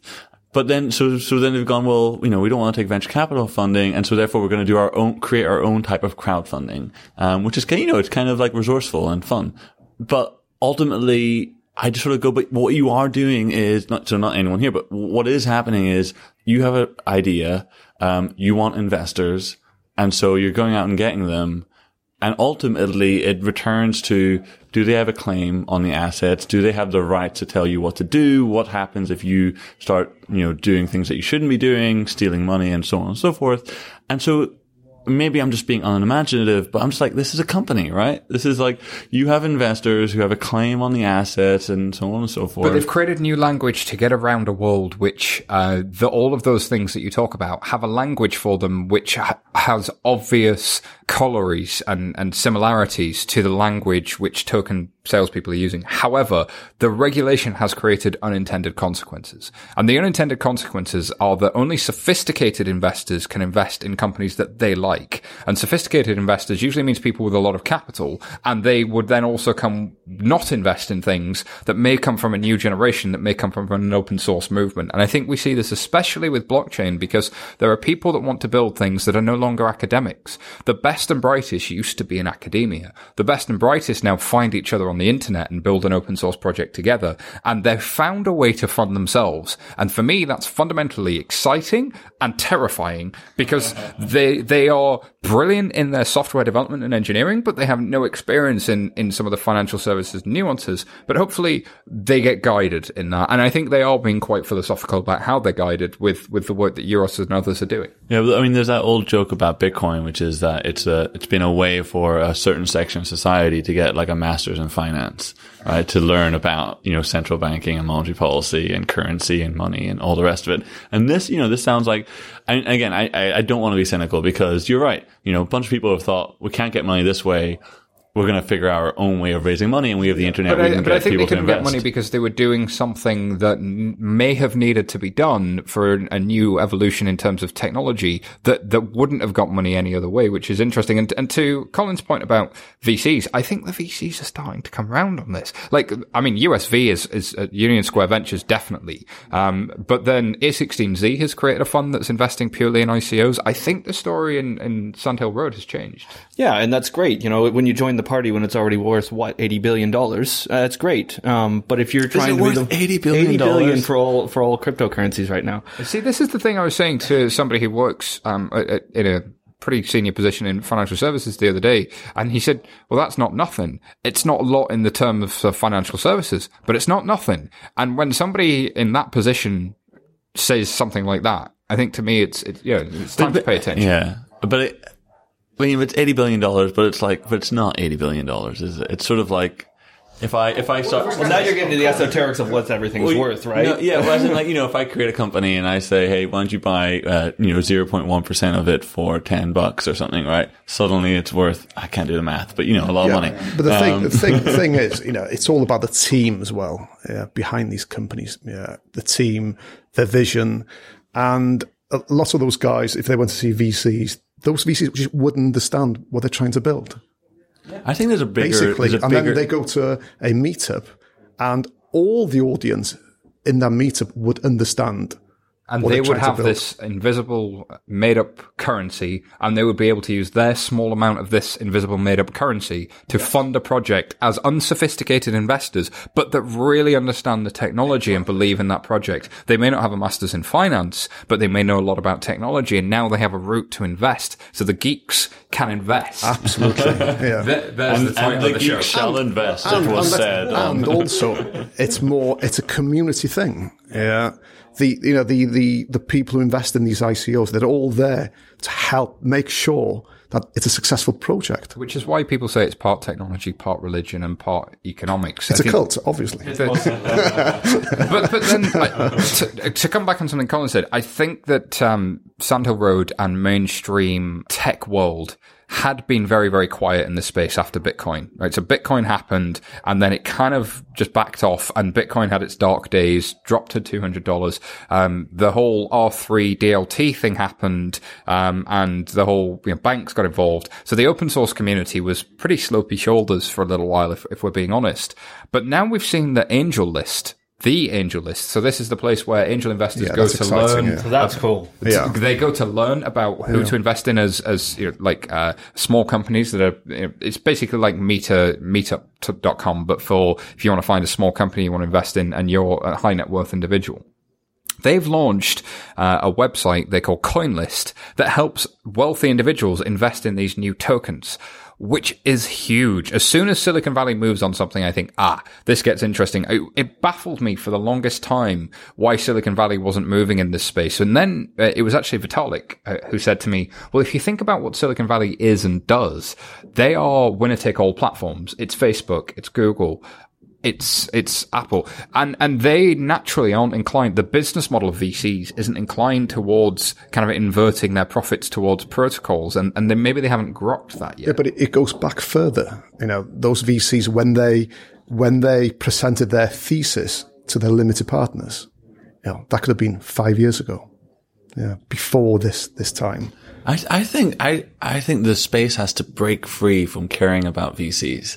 But then, so, so then they've gone, well, you know, we don't want to take venture capital funding. And so therefore we're going to do our own, create our own type of crowdfunding, um, which is, you know, it's kind of like resourceful and fun. But ultimately, I just sort of go, but what you are doing is not, so not anyone here, but what is happening is you have an idea, um, you want investors. And so you're going out and getting them. And ultimately it returns to, do they have a claim on the assets? Do they have the right to tell you what to do? What happens if you start, you know, doing things that you shouldn't be doing, stealing money and so on and so forth? And so maybe I'm just being unimaginative, but I'm just like, this is a company, right? This is like, you have investors who have a claim on the assets and so on and so forth. But they've created new language to get around a world which uh, the, all of those things that you talk about have a language for them which ha- has obvious colories and, and similarities to the language which token salespeople are using. However, the regulation has created unintended consequences. And the unintended consequences are that only sophisticated investors can invest in companies that they like. And sophisticated investors usually means people with a lot of capital. And they would then also come not invest in things that may come from a new generation, that may come from an open source movement. And I think we see this especially with blockchain because there are people that want to build things that are no longer academics. The best and brightest used to be in academia. The best and brightest now find each other on the internet and build an open source project together. And they've found a way to fund themselves. And for me, that's fundamentally exciting and terrifying because they, they are brilliant in their software development and engineering, but they have no experience in, in some of the financial services nuances. But hopefully they get guided in that. And I think they are being quite philosophical about how they're guided with, with the work that Euros and others are doing. Yeah, I mean, there's that old joke about Bitcoin, which is that it's a it's been a way for a certain section of society to get like a master's in finance, right? To learn about you know central banking and monetary policy and currency and money and all the rest of it. And this, you know, this sounds like, and again, I I, don't want to be cynical because you're right. You know, a bunch of people have thought we can't get money this way. We're going to figure out our own way of raising money, and we have the internet. But we I, can but I think people they couldn't get invest. money because they were doing something that n- may have needed to be done for a new evolution in terms of technology that, that wouldn't have got money any other way, which is interesting. And, and to Colin's point about VCs, I think the VCs are starting to come around on this. Like, I mean, USV is, is uh, Union Square Ventures, definitely. Um, but then A16Z has created a fund that's investing purely in ICOs. I think the story in, in Sandhill Road has changed. Yeah, and that's great. You know, when you join the party when it's already worth what eighty billion dollars, uh, that's great. Um, but if you're trying it to worth the, $80 billion? 80 billion for all for all cryptocurrencies right now. See, this is the thing I was saying to somebody who works um, at- at- in a pretty senior position in financial services the other day, and he said, "Well, that's not nothing. It's not a lot in the terms of financial services, but it's not nothing." And when somebody in that position says something like that, I think to me, it's it's yeah, it's time to pay attention. Yeah, but it, I mean, it's eighty billion dollars, but it's like, but it's not eighty billion dollars, is it? It's sort of like if I if I start. Well, now you're getting to the esoterics of what everything's Well, worth, right? no, yeah, well, as in, like you know, if I create a company and I say, "Hey, why don't you buy, uh, you know, zero point one percent of it for ten bucks or something?" Right? Suddenly, it's worth. I can't do the math, but you know, a lot Yeah, of money. But the thing, Um, the thing, the thing <laughs> is, you know, it's all about the team as well yeah, behind these companies. Yeah, the team, their vision, and a lot of those guys, if they went to see VCs, those VCs just wouldn't understand what they're trying to build. I think there's a bigger, Basically, a and bigger. then they go to a meetup, and all the audience in that meetup would understand And what they would have this invisible made up currency and they would be able to use their small amount of this invisible made up currency to fund a project as unsophisticated investors, but that really understand the technology and believe in that project. They may not have a master's in finance, but they may know a lot about technology and now they have a route to invest. So the geeks can invest. Absolutely. <laughs> Yeah. There- there's And, the title and the of the show. geeks shall invest, and, it was and said. and um, also it's more it's a community thing yeah the you know the the the people who invest in these ICOs they're all there to help make sure that it's a successful project. Which is why people say it's part technology, part religion, and part economics. it's I a cult obviously. <laughs> But but then I, to, to come back on something Colin said, I think that um, Sandhill Road and mainstream tech world had been very very quiet in this space after Bitcoin. Right, so Bitcoin happened, and then it kind of just backed off, and Bitcoin had its dark days, dropped to two hundred dollars. Um, the whole R three DLT thing happened, um, and the whole you know, banks got involved. So the open source community was pretty slopey shoulders for a little while, if, if we're being honest. But now we've seen the AngelList the AngelList. So this is the place where angel investors Yeah, go to exciting, learn. yeah. So that's cool. Yeah. They go to learn about who to invest in as, as you know, like uh, small companies that are. You know, it's basically like Meter Meetup.com, but for if you want to find a small company you want to invest in, and you're a high net worth individual. They've launched uh, a website they call CoinList that helps wealthy individuals invest in these new tokens, which is huge. As soon as Silicon Valley moves on something, I think, ah, this gets interesting. It, it baffled me for the longest time why Silicon Valley wasn't moving in this space. And then uh, it was actually Vitalik uh, who said to me, well, if you think about what Silicon Valley is and does, they are winner take all platforms. It's Facebook, it's Google, it's it's Apple, and and they naturally aren't inclined. The business model of VCs isn't inclined towards kind of inverting their profits towards protocols, and and then maybe they haven't grokked that yet. Yeah, but it, it goes back further. You know, those VCs when they when they presented their thesis to their limited partners, you know, that could have been five years ago. Yeah, before this this time. I, I think I, I think the space has to break free from caring about VCs.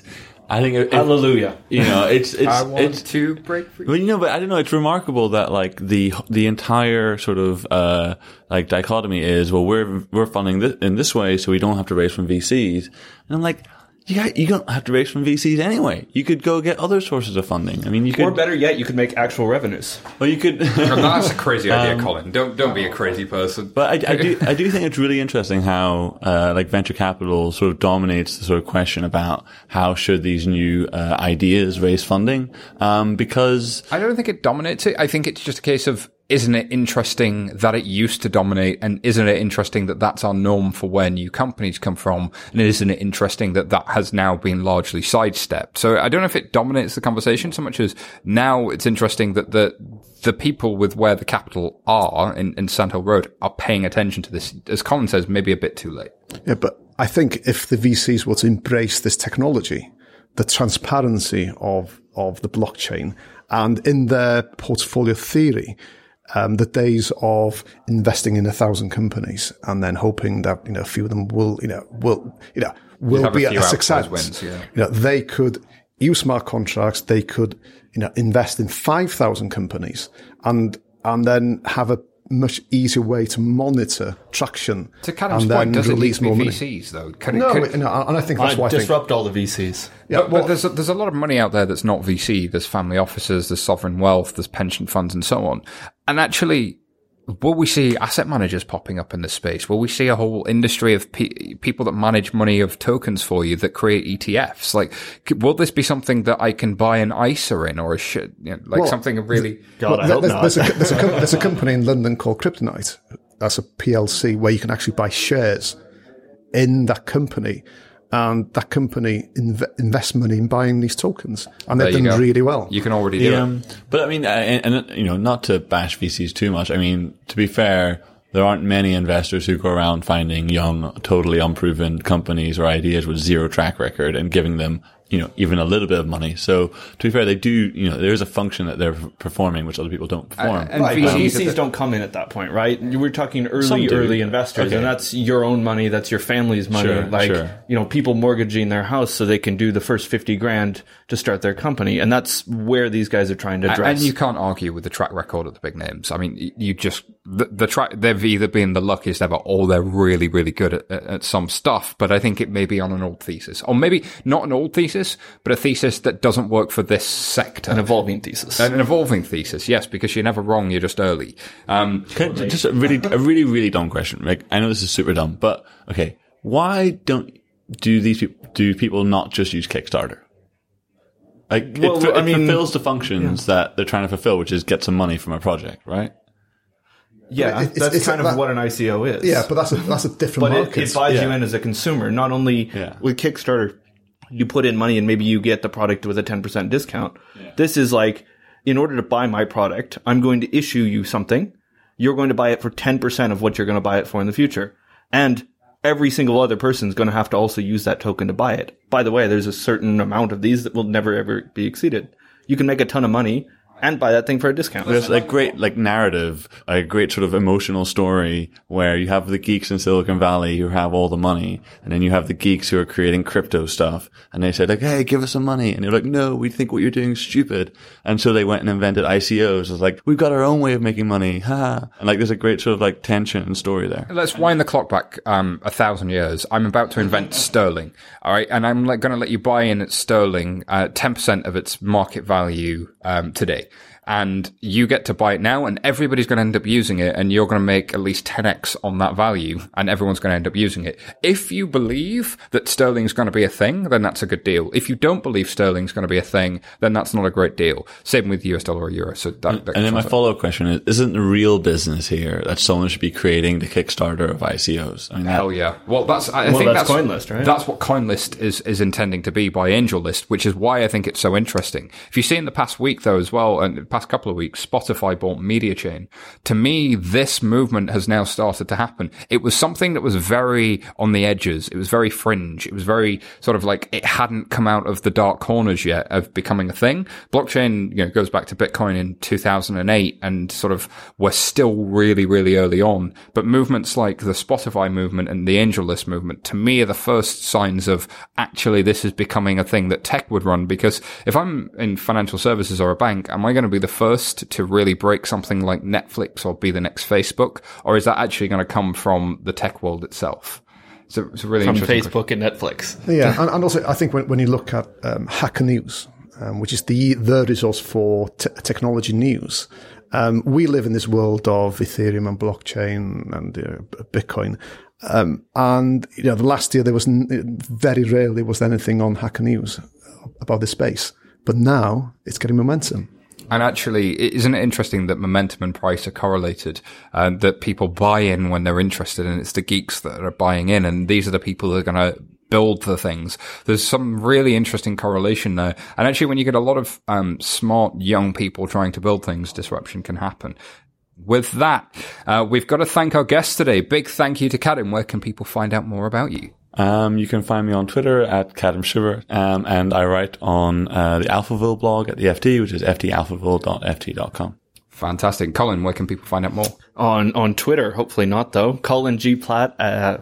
I think it, it- Hallelujah. you know it's it's I want it's to break free. Well, you know, but I don't know. It's remarkable that like the the entire sort of uh like dichotomy is well, we're we're funding this in this way, so we don't have to raise from VCs. And I'm like, you got, you don't have to raise from VCs anyway. You could go get other sources of funding. I mean, you could, Or better yet, you could make actual revenues. well, you could. <laughs> That's a crazy idea, Colin. Don't don't be a crazy person. But I, I do, I do think it's really interesting how, uh, like venture capital sort of dominates the sort of question about how should these new uh, ideas raise funding, um, because I don't think it dominates it. I think it's just a case of isn't it interesting that it used to dominate and isn't it interesting that that's our norm for where new companies come from and isn't it interesting that that has now been largely sidestepped? So i don't know if it dominates the conversation so much as now it's interesting that the the people with where the capital are in, in Sandhill Road are paying attention to this. As colin says maybe a bit too late. Yeah, but I think if the VCs were to embrace this technology, the transparency of of the blockchain, and in their portfolio theory, um, the days of investing in a thousand companies and then hoping that you know a few of them will you know will you know will have a be a, success. wins, yeah. You know, they could use smart contracts. They could you know invest in five thousand companies and and then have a much easier way to monitor traction to Callum's and point then does it need release to be more money. VCs though Can it- No, can- but- no, and I think that's I why I think disrupt all the VCs. yeah, but, well, but there's a, there's a lot of money out there that's not VC. There's family offices, there's sovereign wealth, there's pension funds, and so on. And actually, will we see asset managers popping up in this space? Will we see a whole industry of pe- people that manage money of tokens for you that create ETFs? Like, c- will this be something that I can buy an ISA in, or a shit, you know, like Well, something really? God, I Well, hope there's, not. there's, a, there's, a, com- there's a <laughs> company in London called Kryptonite. That's a PLC where you can actually buy shares in that company. And that company inv- invests money in buying these tokens. And they've There done go. really well. You can already do Yeah, it. but I mean, uh, and, and you know, not to bash VCs too much. I mean, to be fair, there aren't many investors who go around finding young, totally unproven companies or ideas with zero track record and giving them, you know, even a little bit of money. So to be fair, they do, you know, there is a function that they're performing which other people don't perform. and Right, but VCs VCs don't come in at that point, right? You were talking early, early investors, Okay. and that's your own money, that's your family's money. Sure, like, sure. you know, people mortgaging their house so they can do the first 50 grand to start their company. And that's where these guys are trying to And- address. And you can't argue with the track record of the big names. I mean, you just the, the tra- they've either been the luckiest ever or they're really, really good at, at, some stuff. But I think it may be on an old thesis or maybe not an old thesis, but a thesis that doesn't work for this sector. An evolving thesis. An, an evolving thesis, yes, because you're never wrong. You're just early. Um, Can, just a really, a really, really dumb question. Like, I know this is super dumb, but okay. Why don't, do these people, do people not just use Kickstarter? Like, Well, it, I it mean- fulfills the functions that they're trying to fulfill, which is get some money from a project, right? Yeah, It's- that's it's kind of that- what an ICO is. Yeah, but that's a that's a different but it, market. it buys you in as a consumer. Not only Yeah. with Kickstarter, you put in money and maybe you get the product with a 10% discount. This is like, in order to buy my product, I'm going to issue you something. You're going to buy it for 10% of what you're going to buy it for in the future. And every single other person is going to have to also use that token to buy it. By the way, there's a certain amount of these that will never ever be exceeded. You can make a ton of money and buy that thing for a discount. There's a great like narrative, a great sort of emotional story where you have the geeks in Silicon Valley who have all the money, and then you have the geeks who are creating crypto stuff, and they say like, "Hey, give us some money," and you're like, "No, we think what you're doing is stupid," and so they went and invented ICOs. It's like we've got our own way of making money, ha! <laughs> And like there's a great sort of like tension and story there. Let's wind the clock back um, a thousand years. I'm about to invent sterling, all right, and I'm like, going to let you buy in at sterling uh, ten percent of its market value um, today, and you get to buy it now, and everybody's going to end up using it, and you're going to make at least ten x on that value, and everyone's going to end up using it. If you believe that sterling's going to be a thing, then that's a good deal. If you don't believe sterling's going to be a thing, then that's not a great deal. Same with US dollar or euro. So that, that And then my translates. follow up question is: Isn't the real business here that someone should be creating the Kickstarter of ICOs? I mean, that- Hell yeah! Well, that's I Well, think that's that's, CoinList, right? That's what CoinList is is intending to be by AngelList, which is why I think it's so interesting. If you see in the past week though, as well, and the past couple of weeks, Spotify bought Mediachain. To me, this movement has now started to happen. It was something that was very on the edges. It was very fringe. It was very sort of like it hadn't come out of the dark corners yet of becoming a thing. Blockchain, you know, goes back to Bitcoin in 2008 and sort of we're still really, really early on. But movements like the Spotify movement and the AngelList movement, to me, are the first signs of actually this is becoming a thing that tech would run. Because if I'm in financial services or a bank, am I going to be the first to really break something like Netflix or be the next Facebook? Or is that actually going to come from the tech world itself? So it's a really from interesting Facebook and Netflix. Yeah, and, and also I think when, when you look at um, Hacker News, um, which is the the resource for t- technology news, um, we live in this world of Ethereum and blockchain and uh, Bitcoin. Um, and you know, the last year there was n- very rarely was there anything on Hacker News about this space, but now it's getting momentum. And actually, isn't it interesting that momentum and price are correlated? Uh, that people buy in when they're interested, and it's the geeks that are buying in, and these are the people that are going to build the things. There's some really interesting correlation there. And actually, when you get a lot of um, smart young people trying to build things, disruption can happen. With that, uh, we've got to thank our guest today. Big thank you to Kadhim. Where can people find out more about you? Um, you can find me on Twitter at Kadhim Shubber, um, and I write on uh, the Alphaville blog at the FT, which is ftalphaville.ft.com. Fantastic. Colin, where can people find out more? on on Twitter. Hopefully not though. Colin G Platt uh,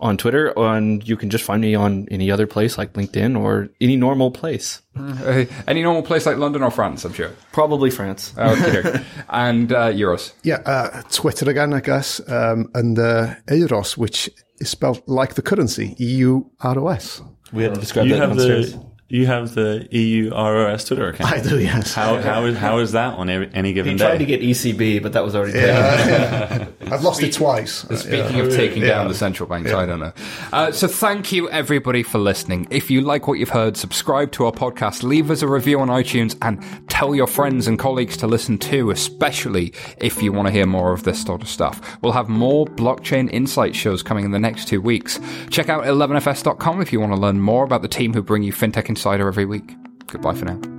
on Twitter, and you can just find me on any other place like LinkedIn or any normal place. Uh, any normal place like London or France, I'm sure. Probably France. Okay. <laughs> and uh, Euros. Yeah, uh, Twitter again, I guess, um, and uh, Euros, which is spelled like the currency, E U R O S. We had to describe You that have downstairs. the you have the EU ROS Twitter account. I do, yes. How how is how is that on every, any given He day? tried to get ECB, but that was already taken. <laughs> <laughs> I've lost it twice. Speaking of taking down the central banks, I don't know. Uh, so thank you everybody for listening. If you like what you've heard, subscribe to our podcast, leave us a review on iTunes, and tell your friends and colleagues to listen too, especially if you want to hear more of this sort of stuff. We'll have more blockchain insight shows coming in the next two weeks. Check out 11fs.com if you want to learn more about the team who bring you FinTech Insider every week. Goodbye for now.